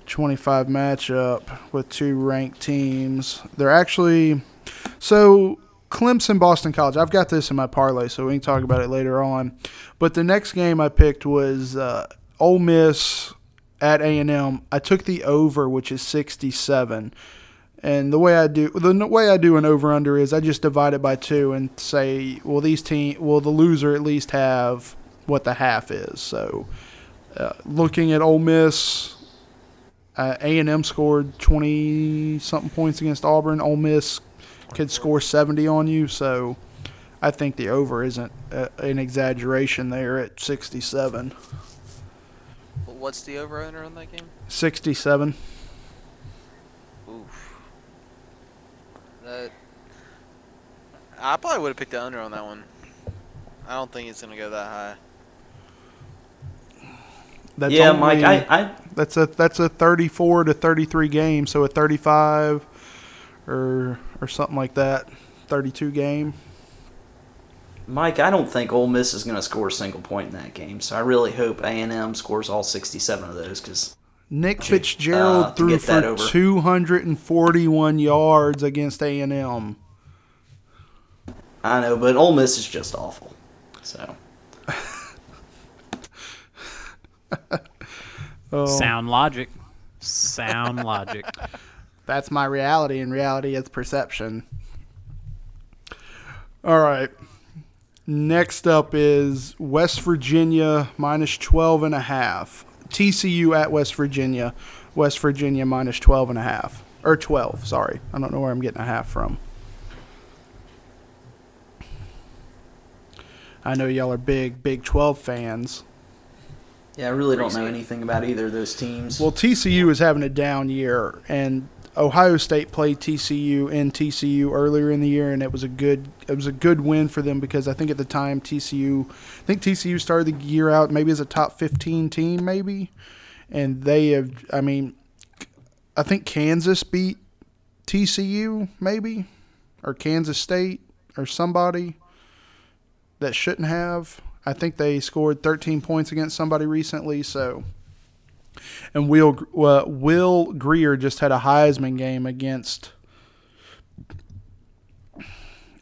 25 matchup with two ranked teams. They're actually so Clemson, Boston College. I've got this in my parlay, so we can talk about it later on. But the next game I picked was uh, Ole Miss at A and M. I took the over, which is 67. And the way I do the way I do an over under is I just divide it by two and say, well, these team, will the loser at least have what the half is. So, uh, looking at Ole Miss, uh, A and M scored twenty something points against Auburn. Ole Miss could score seventy on you. So, I think the over isn't uh, an exaggeration there at sixty-seven. What's the over under on that game? Sixty-seven. Oof. That. I probably would have picked the under on that one. I don't think it's gonna go that high. That's yeah, only- Mike, I, I That's a that's a 34 to 33 game, so a 35 or or something like that. 32 game. Mike, I don't think Ole Miss is going to score a single point in that game. So I really hope A and M scores all 67 of those because Nick Fitzgerald uh, threw for 241 yards against A&M. I know, but Ole Miss is just awful. So Oh, Sound logic. Sound logic. that's my reality, and reality is perception. All right. Next up is West Virginia minus 12 and a half. TCU at West Virginia. West Virginia minus 12 and a half. Or 12, sorry. I don't know where I'm getting a half from. I know y'all are big Big 12 fans. yeah, I really don't know anything about either of those teams. Well, TCU is having a down year, and Ohio State played TCU in TCU earlier in the year, and it was a good it was a good win for them because I think at the time TCU I think TCU started the year out maybe as a top fifteen team maybe, and they have I mean I think Kansas beat TCU maybe or Kansas State or somebody that shouldn't have. I think they scored 13 points against somebody recently, so and Will uh, Will Grier just had a Heisman game against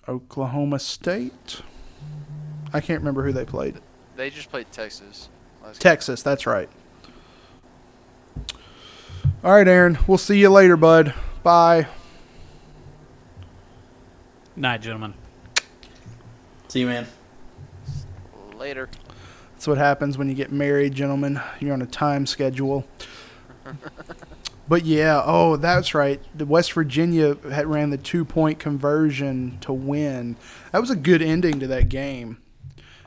Oklahoma State. I can't remember who they played. They just played Texas. last Texas, that's right. All right, Aaron. We'll see you later, bud. Bye. Night, gentlemen. See you, man. Later. That's what happens when you get married, gentlemen. You're on a time schedule. but yeah, oh, that's right. The West Virginia had ran the two point conversion to win. That was a good ending to that game.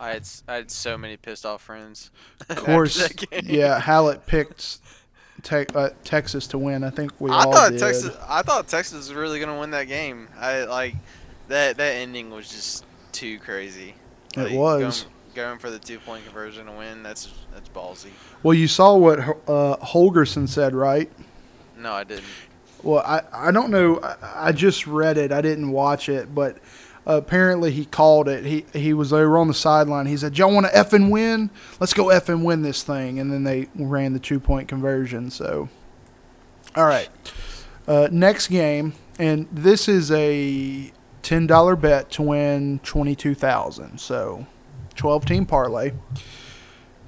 I had I had so many pissed off friends. Of course, that game. yeah. Hallet picked te- uh, Texas to win. I think we I all thought did. Texas. I thought Texas was really gonna win that game. I like that. That ending was just too crazy. It Like, was. going, going for the two point conversion to win. That's that's ballsy. Well, you saw what uh, Holgorsen said, right? No, I didn't. Well, I, I don't know. I, I just read it. I didn't watch it, but apparently he called it. He he was over on the sideline. He said, "Y'all want to f and win? Let's go f and win this thing." And then they ran the two point conversion. So, all right. Uh, next game, and this is a ten dollar bet to win twenty two thousand. So, twelve team parlay.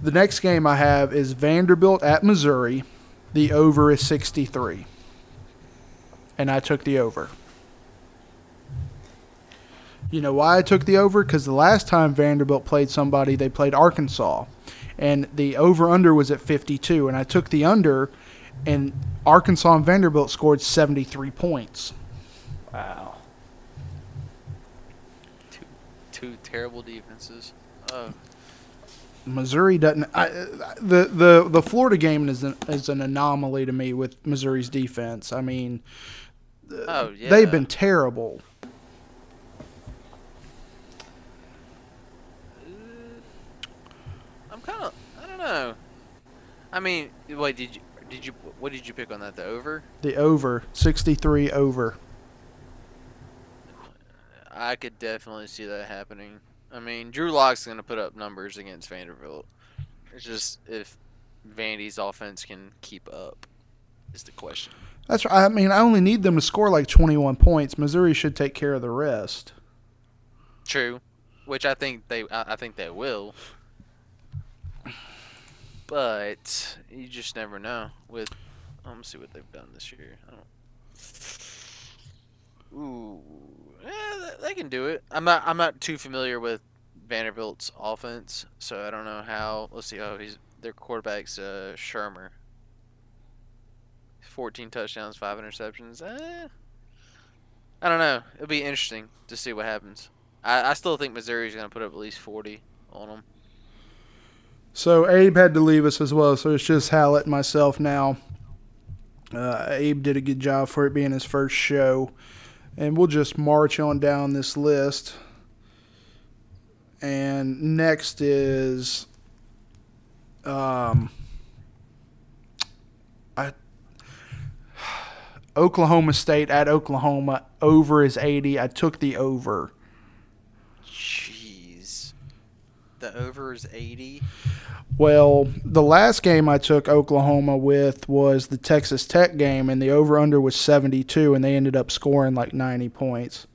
The next game I have is Vanderbilt at Missouri. The over is sixty three and I took the over. You know why I took the over? Because the last time Vanderbilt played somebody, they played Arkansas, and the over under was at 52, and I took the under, and Arkansas and Vanderbilt scored 73 points. Wow. Two two terrible defenses. Oh, Missouri doesn't. I, the the the Florida game is an, is an anomaly to me with Missouri's defense. I mean, oh yeah. they've been terrible. Uh, I'm kind of. I don't know. I mean, wait. Did you did you what did you pick on that? The over? The over 63 over. I could definitely see that happening. I mean, Drew Lock's going to put up numbers against Vanderbilt. It's just if Vandy's offense can keep up is the question. That's right. I mean, I only need them to score like 21 points. Missouri should take care of the rest. True, which I think they I think they will. But you just never know. With let me see what they've done this year. I don't. Ooh, yeah, they- can do it. I'm not I'm not too familiar with Vanderbilt's offense, so I don't know how. Let's see. Oh, he's their quarterback's uh, Shurmur. 14 touchdowns, five interceptions. Eh, I don't know. It'll be interesting to see what happens. I, I still think Missouri's going to put up at least 40 on them. So Abe had to leave us as well, so it's just Hallet and myself now. Uh, Abe did a good job for it being his first show. And we'll just march on down this list. And next is um, I, Oklahoma State at Oklahoma. Over is 80. I took the over. Jeez. The over is 80. Well, the last game I took Oklahoma with was the Texas Tech game, and the over under was 72, and they ended up scoring like 90 points.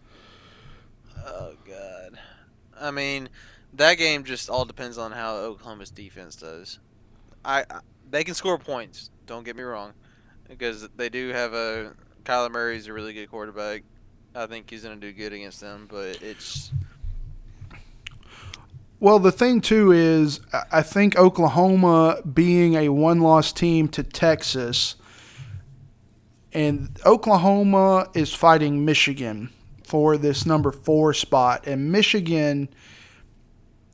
Oh, God. I mean, that game just all depends on how Oklahoma's defense does. I, I They can score points, don't get me wrong, because they do have a. Kyler Murray's a really good quarterback. I think he's going to do good against them, but it's. Well, the thing, too, is I- think Oklahoma being a one loss team to Texas, and Oklahoma is fighting Michigan for this number four spot, and Michigan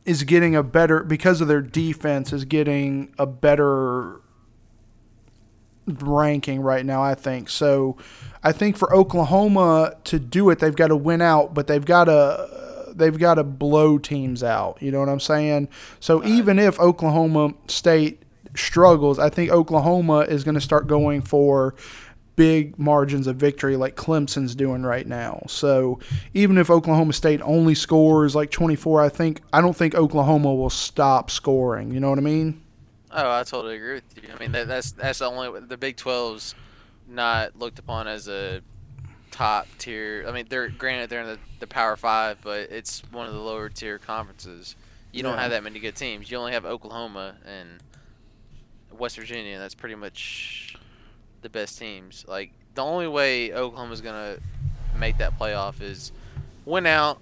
is getting a better because of their defense is getting a better ranking right now. I think so. I think for Oklahoma to do it, they've got to win out, but they've got to they've got to blow teams out. You know what I'm saying? So even if Oklahoma State struggles, I think Oklahoma is going to start going for big margins of victory like Clemson's doing right now. So even if Oklahoma State only scores like 24, I think I don't think Oklahoma will stop scoring. You know what I mean? Oh, I totally agree with you. I mean, that, that's that's the only the Big 12's not looked upon as a top tier. I mean, they're granted they're in the, the Power Five, but it's one of the lower tier conferences. You don't Yeah. have that many good teams. You only have Oklahoma and West Virginia. and That's pretty much the best teams. Like the only way Oklahoma's gonna make that playoff is win out.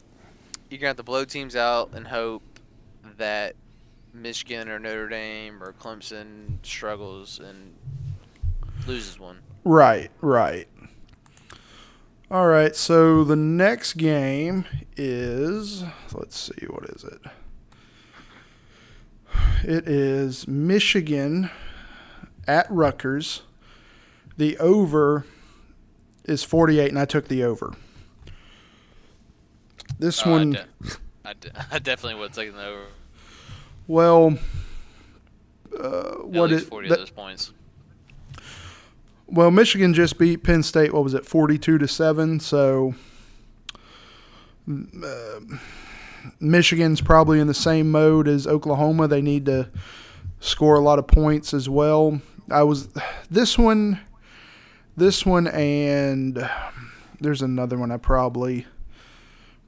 You're gonna have to blow teams out and hope that Michigan or Notre Dame or Clemson struggles and loses one. Right, right. All right, so the next game is let's see what is it? It is Michigan at Rutgers. The over is 48 and I took the over. This Oh, I one de- I, de- I definitely would take them over. well uh, At what 40 that- of those points. Well, Michigan just beat Penn State. What was it, forty-two to seven? So uh, Michigan's probably in the same mode as Oklahoma. They need to score a lot of points as well. I was this one, this one, and there's another one. I probably,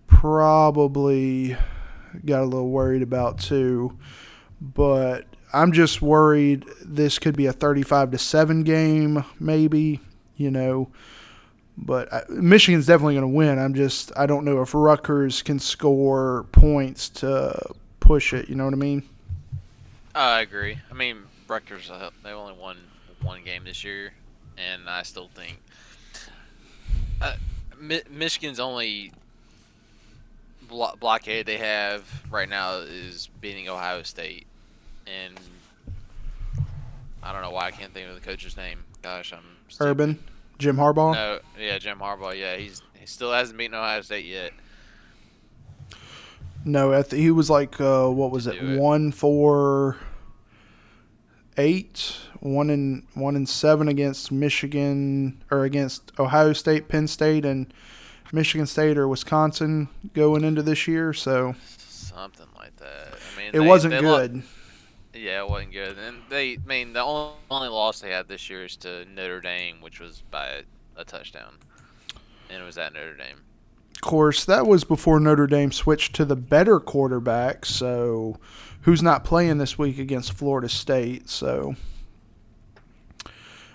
probably got a little worried about too, but I'm just worried this could be a 35 to 7 game maybe, you know. But I, Michigan's definitely going to win. I'm just I don't know if Rutgers can score points to push it, you know what I mean? I agree. I mean, Rutgers, uh, they only won one game this year, and I still think uh, Mi- Michigan's only blo- blockade they have right now is beating Ohio State, and I don't know why I can't think of the coach's name. Gosh, I'm stupid. Urban, Jim Harbaugh. No, yeah, Jim Harbaugh. Yeah, he's he still hasn't beaten Ohio State yet. No, I th- he was like uh, what was it? It. One for eight, one in one in seven against Michigan or against Ohio State, Penn State, and Michigan State or Wisconsin going into this year. So Something like that. I mean, it they- wasn't they good. Yeah, it wasn't good. And they, I mean, the only, only loss they had this year is to Notre Dame, which was by a, touchdown, and it was at Notre Dame. Of course, that was before Notre Dame switched to the better quarterback. So, who's not playing this week against Florida State? So,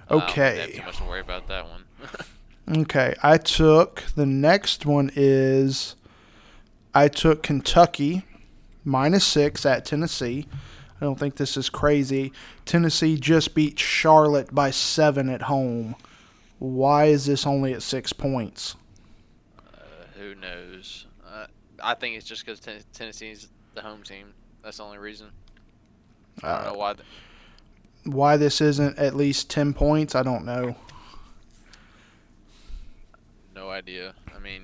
I don't think they have Okay. too much to worry about that one. okay, I took the next one is I took Kentucky minus six at Tennessee. I don't think this is crazy. Tennessee just beat Charlotte by seven at home. Why is this only at six points? uh, who knows? Uh, I think it's just because ten- Tennessee's the home team. That's the only reason. I don't Uh, know why. th- why this isn't at least 10 points, I don't know. no idea. I mean,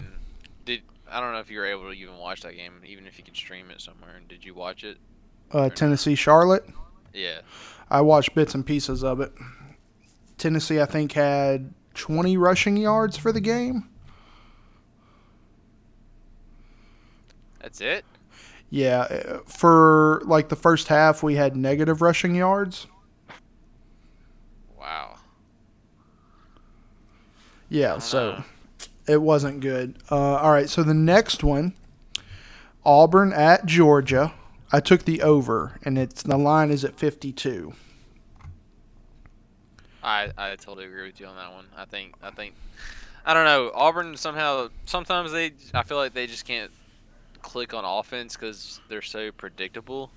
did I don't know if you were able to even watch that game, even if you could stream it somewhere. Did you watch it? Uh, Tennessee Charlotte, Yeah. I watched bits and pieces of it. Tennessee, I think, had 20 rushing yards for the game. That's it. Yeah, uh, for like the first half, we had negative rushing yards. Wow. Yeah, so know. it wasn't good. Uh, all right, so the next one, Auburn at Georgia. I took the over, and it's the line is at 52. I I totally agree with you on that one. I think I think I don't know Auburn somehow sometimes they I feel like they just can't click on offense because they're so predictable.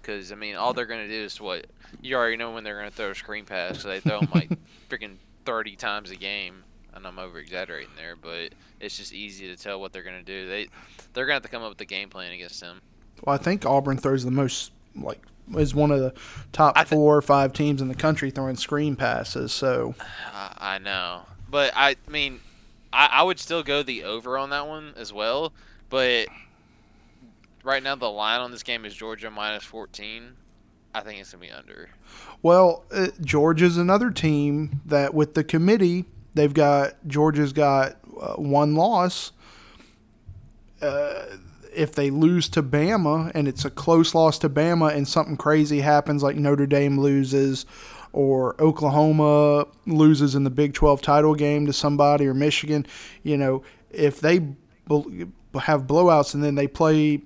Because I mean, all they're gonna do is what you already know when they're gonna throw a screen pass. So they throw them like freaking thirty times a game, and I'm over exaggerating there, but it's just easy to tell what they're gonna do. They they're gonna have to come up with a game plan against them. Well, I think Auburn throws the most like is one of the top I thi- four or five teams in the country throwing screen passes. So I, I know, but I mean, I, I would still go the over on that one as well. But right now, the line on this game is Georgia minus 14. I think it's gonna be under. Well, uh, Georgia's another team that with the committee, they've got Georgia's got uh, one loss. Uh, if they lose to Bama and it's a close loss to Bama and something crazy happens like Notre Dame loses or Oklahoma loses in the Big 12 title game to somebody or Michigan, you know, if they have blowouts and then they play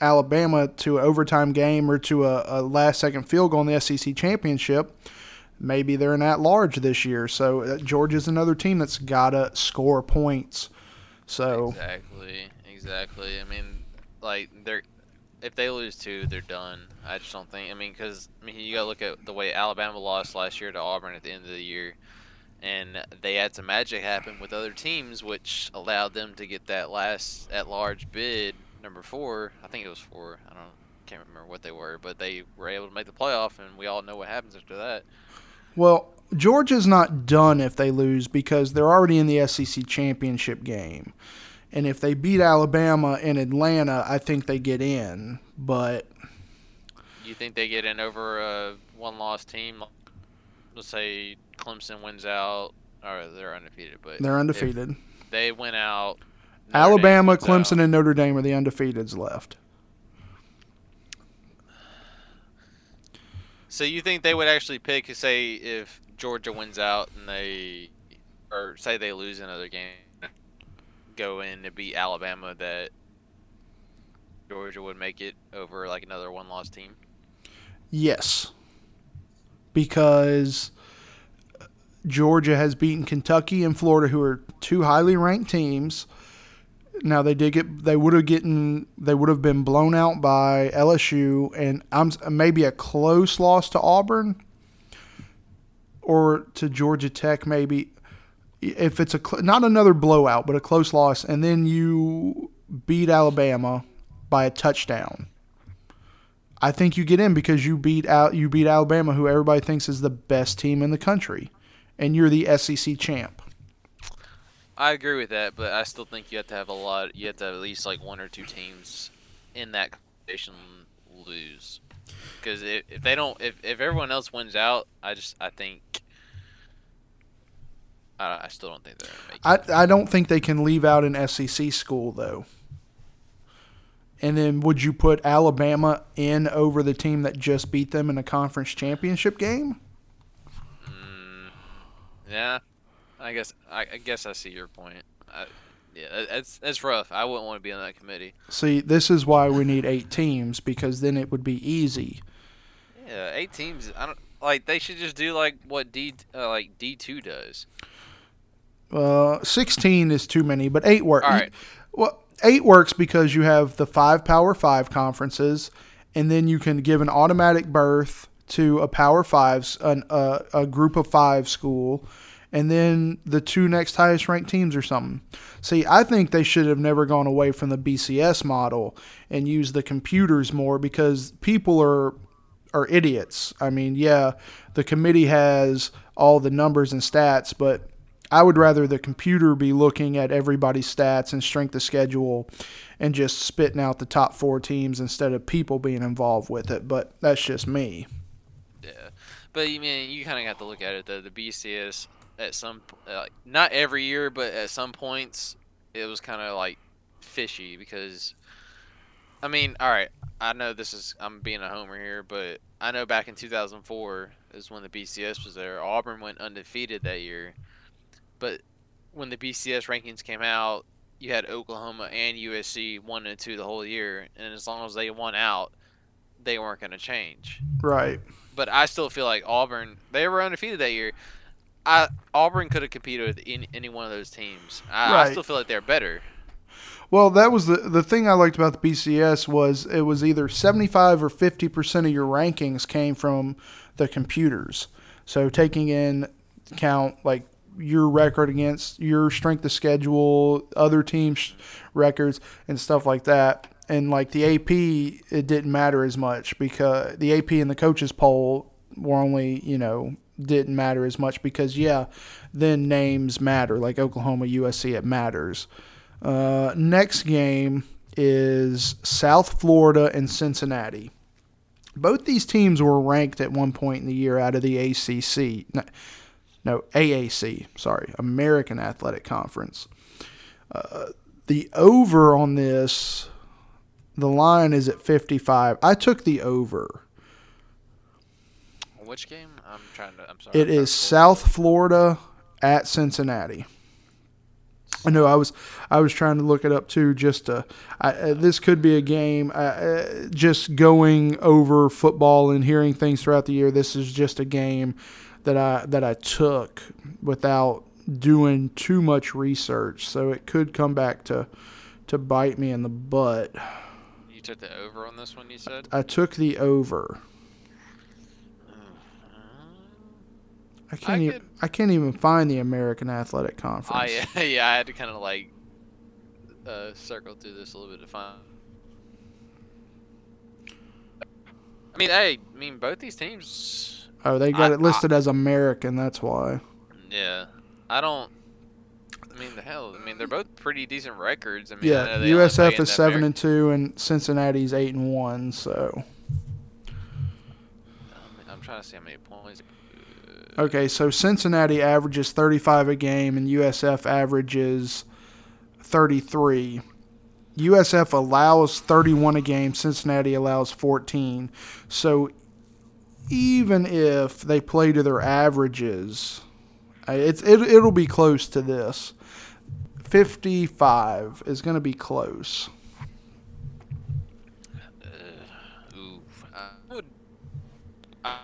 Alabama to an overtime game or to a, a last second field goal in the SEC championship, maybe they're an at large this year. So uh, Georgia's another team that's got to score points. So Exactly, exactly. I mean, like they're if they lose two, they're done. I just don't think. I mean, because I mean, you gotta look at the way Alabama lost last year to Auburn at the end of the year, and they had some magic happen with other teams, which allowed them to get that last at large bid number four. I think it was four. I don't can't remember what they were, but they were able to make the playoff, and we all know what happens after that. Well, Georgia's not done if they lose because they're already in the SEC championship game. And if they beat Alabama in Atlanta, I think they get in. But You think they get in over a one-loss team? Let's say Clemson wins out, or they're undefeated, but they're undefeated. they win out. Notre Alabama, Clemson, out. and Notre Dame are the undefeateds left. So you think they would actually pick, say, if Georgia wins out and they, or say they lose another game, go in to beat Alabama, that Georgia would make it over like another one-loss team? Yes. Because Georgia has beaten Kentucky and Florida, who are two highly ranked teams. Now they did get they would have gotten they would have been blown out by LSU and I'm maybe a close loss to Auburn or to Georgia Tech maybe if it's a cl- not another blowout but a close loss and then you beat Alabama by a touchdown. I think you get in because you beat out you beat Alabama, who everybody thinks is the best team in the country, and you're the SEC champ. I agree with that, but I still think you have to have a lot. You have to have at least like one or two teams in that competition lose, because if, if they don't, if, if everyone else wins out, I just I think I, I still don't think they're gonna. I I don't think they can leave out an SEC school though. And then would you put Alabama in over the team that just beat them in a conference championship game? Mm, yeah, I guess I, I guess I see your point. I, yeah, that- that's that's rough. I wouldn't want to be on that committee. See, this is why we need eight teams because then it would be easy. Yeah, eight teams. I don't like. They should just do like what D uh, like D two does. Uh, 16 is too many, but eight works. All right. Well, eight works because you have the five Power Five conferences, and then you can give an automatic berth to a Power Fives, an, uh, a group of five school, and then the two next highest ranked teams or something. See, I think they should have never gone away from the BCS model and used the computers more because people are are idiots. I mean, yeah, the committee has all the numbers and stats, but I would rather the computer be looking at everybody's stats and strength of schedule and just spitting out the top four teams instead of people being involved with it. But that's just me. Yeah, but you mean you kind of have to look at it though. The BCS at some uh, not every year, but at some points it was kind of like fishy because I mean, all right, I know this is I'm being a homer here, but I know back in 2004 is when the BCS was there. Auburn went undefeated that year, but when the BCS rankings came out, you had Oklahoma and USC one and two the whole year, and as long as they won out, they weren't going to change Right. but I still feel like Auburn they were undefeated that year. I Auburn could have competed with any, any one of those teams. I, I still feel like they're better. Well, that was the the thing I liked about the BCS was it was either 75 or 50% of your rankings came from the computers. So taking in count like your record against your strength of schedule, other teams' records and stuff like that. and like the AP, it didn't matter as much because the AP and the coaches poll were only you know didn't matter as much because yeah, then names matter like Oklahoma, USC, it matters. Uh, next game is South Florida and Cincinnati. Both these teams were ranked at one point in the year out of the ACC. No, AAC, sorry, American Athletic Conference. Uh, the over on this, the line is at 55. I took the over. Which game? I'm trying to. I'm sorry. It I'm is South Florida at Cincinnati. I know I was I was trying to look it up too. Just to, I, uh, this could be a game. Uh, Uh, just going over football and hearing things throughout the year. This is just a game that I that I took without doing too much research. So it could come back to to bite me in the butt. You took the over on this one. You said. I took the over. I can't I even I can't even find the American Athletic Conference. I yeah, I had to kind of like uh, circle through this a little bit to find. I mean, hey, I mean, both these teams. Oh, they got I- it listed as American. That's why. Yeah, I don't. I mean, the hell. I mean, they're both pretty decent records. I mean, Yeah, know they only play USF is seven Ameri- and two, and Cincinnati's eight and one. So I'm trying to see how many points. okay, so Cincinnati averages thirty five a game, and USF averages thirty three. USF allows 31 a game, Cincinnati allows 14. So even if they play to their averages, uh, it's it, it'll be close to this. 55 is going to be close. Ooh, I would. I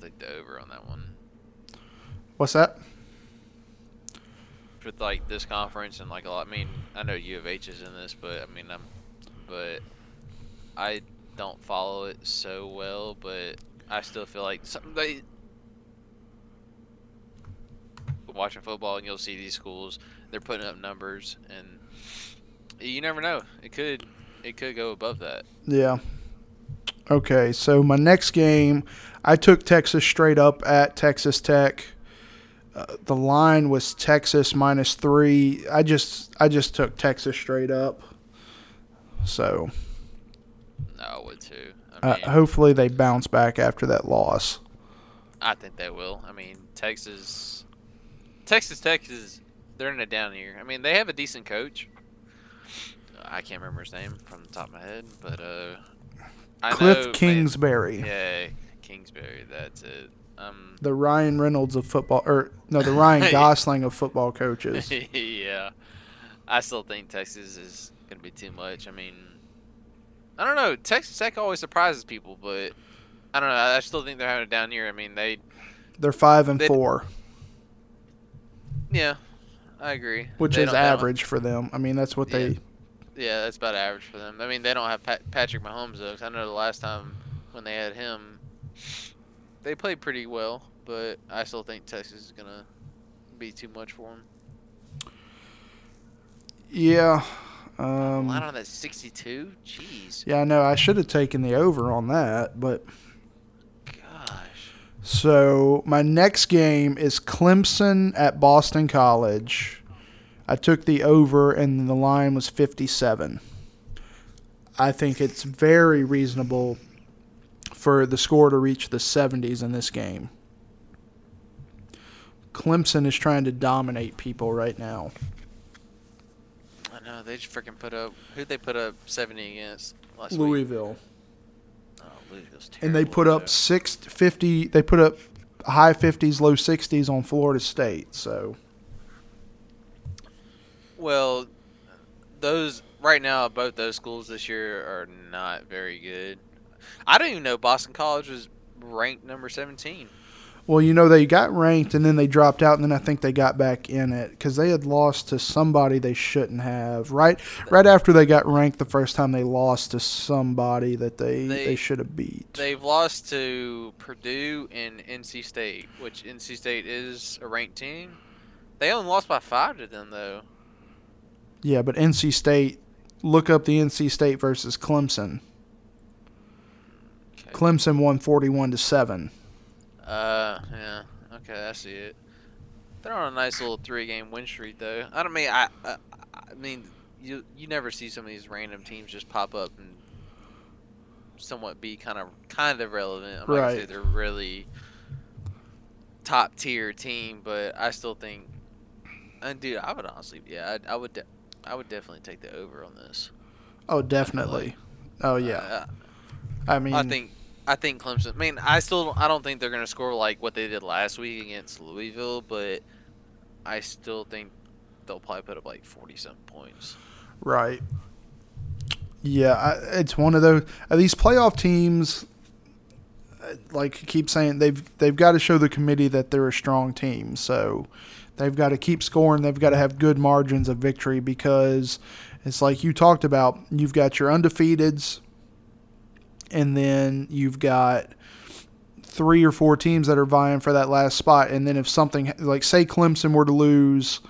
think the over on that one. What's that? with like this conference and like a lot. I mean, I know U of H is in this, but I mean, I'm, but I don't follow it so well. But I still feel like some they watching football and you'll see these schools they're putting up numbers and you never know. It could it could go above that. Yeah. Okay, so my next game, I took Texas straight up at Texas Tech. Uh, the line was Texas minus three. I just I just took Texas straight up. So No, I would too. I uh, hopefully they bounce back after that loss. I think they will. I mean, Texas, Texas Tech is they're in a down year. I mean, they have a decent coach. I can't remember his name from the top of my head, but uh, I Cliff know, man- Kingsbury, yeah, Kingsbury. That's it. Um, the Ryan Reynolds of football, or no, the Ryan Gosling of football coaches. yeah, I still think Texas is gonna be too much. I mean, I don't know. Texas Tech always surprises people, but I don't know. I still think they're having a down year. I mean, they, They're five and They- four, yeah, I agree. which They is they average for them. I mean, that's what they. Yeah. Yeah, that's about average for them. I mean, they don't have Pat- Patrick Mahomes though. 'cause I know the last time when they had him, they played pretty well, but I still think Texas is gonna be too much for them. Yeah. Line Um, on that 62. Jeez, yeah, I know. I should have taken the over on that, but gosh. So my next game is Clemson at Boston College. I took the over, and the line was 57. I think it's very reasonable for the score to reach the 70s in this game. Clemson is trying to dominate people right now. I know they just freaking put up. Who'd they put up 70 against last week? Louisville. Oh, Louisville's And they put up though. six fifty. They put up high 50s, low 60s on Florida State. So Well, those right now, both those schools this year are not very good. I don't even know Boston College was ranked number 17. Well, you know, they got ranked and then they dropped out, and then I think they got back in it because they had lost to somebody they shouldn't have. Right, right after they got ranked the first time, they lost to somebody that they they, They- should have beat. They've lost to Purdue and NC State, which NC State is a ranked team. They only lost by five to them though. yeah, but NC State look up the NC State versus Clemson. Okay. Clemson won 41 to 7. Uh, yeah. Okay, I see it. They're on a nice little three-game win streak, though. I don't mean I. I, I mean, you you never see some of these random teams just pop up and somewhat be kind of kind of relevant. I'm not gonna say Right. they're really top tier team, but I still think. And dude, I would honestly, yeah, I, I would, de- I would definitely take the over on this. Oh, definitely. Oh yeah. Uh, I mean I think I think Clemson. I mean, I still I don't think they're gonna score like what they did last week against Louisville, but I still think they'll probably put up like forty some points. Right. Yeah, I, it's one of those. These playoff teams, uh, like keep saying, they've they've got to show the committee that they're a strong team. So they've got to keep scoring. They've got to have good margins of victory because it's like you talked about. You've got your undefeateds, and then you've got three or four teams that are vying for that last spot. And then if something like say Clemson were to lose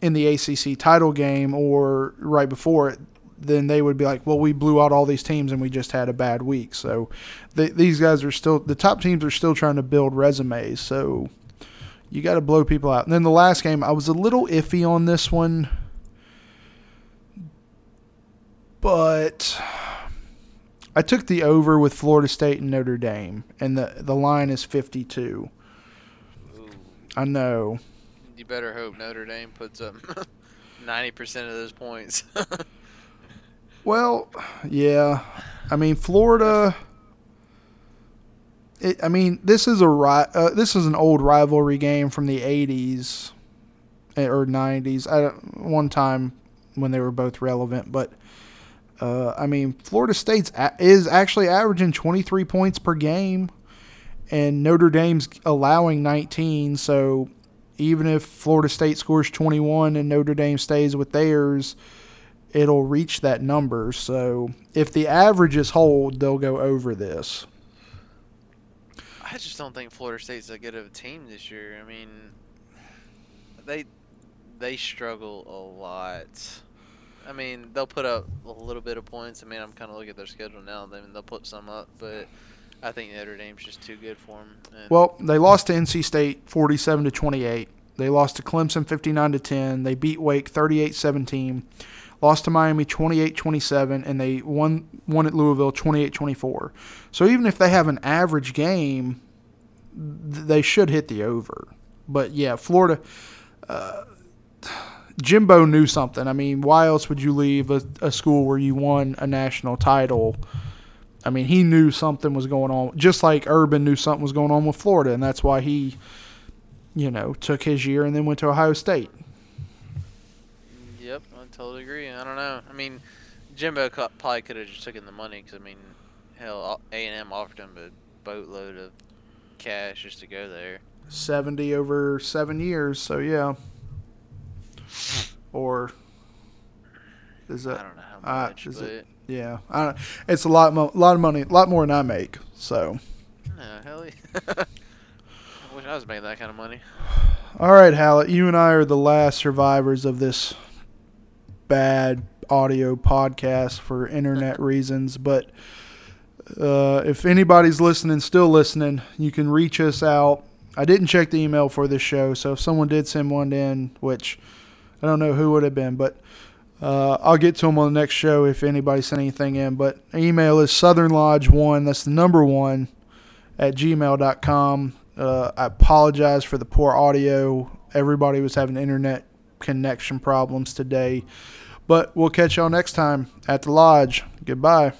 in the ACC title game or right before it, then they would be like, well, we blew out all these teams and we just had a bad week. So th these guys are still, the top teams are still trying to build resumes. So you got to blow people out. And then the last game, I was a little iffy on this one, but I took the over with Florida State and Notre Dame, and the, the line is 52. I know. you better hope Notre Dame puts up ninety percent of those points. Well, yeah. I mean, Florida. It, I mean, this is a ri- uh, this is an old rivalry game from the '80s eh, or '90s. I one time when they were both relevant, but uh, I mean, Florida State's a- is actually averaging 23 points per game, and Notre Dame's allowing 19. So even if Florida State scores 21 and Notre Dame stays with theirs, it'll reach that number. So if the averages hold, they'll go over this. I just don't think Florida State's that good of a team this year. I mean, they they struggle a lot. I mean, they'll put up a little bit of points. I mean, I'm kind of looking at their schedule now. I mean, they'll put some up, but I think Notre Dame's just too good for them. And Well, they lost to NC State 47 to 28. They lost to Clemson 59 to 10. They beat Wake 38-17. Lost to Miami 28-27 and they won won at Louisville 28-24. So even if they have an average game, they should hit the over. But yeah, Florida uh, Jimbo knew something. I mean, why else would you leave a, a school where you won a national title? I mean, he knew something was going on, just like Urban knew something was going on with Florida, and that's why he, you know, took his year and then went to Ohio State. Yep, I totally agree. I don't know. I mean, Jimbo probably could have just taken the money because I mean, hell, A and M offered him a boatload of cash just to go there. 70 over seven years, so yeah. Or is that? I don't know how uh, much, is but it- Yeah, I don't, it's a lot, mo- lot of money, a lot more than I make. So, no, hell, yeah. I wish I was making that kind of money. all right, Hallet, you and I are the last survivors of this bad audio podcast for internet reasons. But uh, if anybody's listening, still listening, you can reach us out. I didn't check the email for this show, so if someone did send one in, which I don't know who would have been, but uh, I'll get to them on the next show if anybody sent anything in. But email is Southern Lodge one. That's the number one at gmail.com. Uh, I apologize for the poor audio. Everybody was having internet connection problems today. But we'll catch y'all next time at the lodge. Goodbye.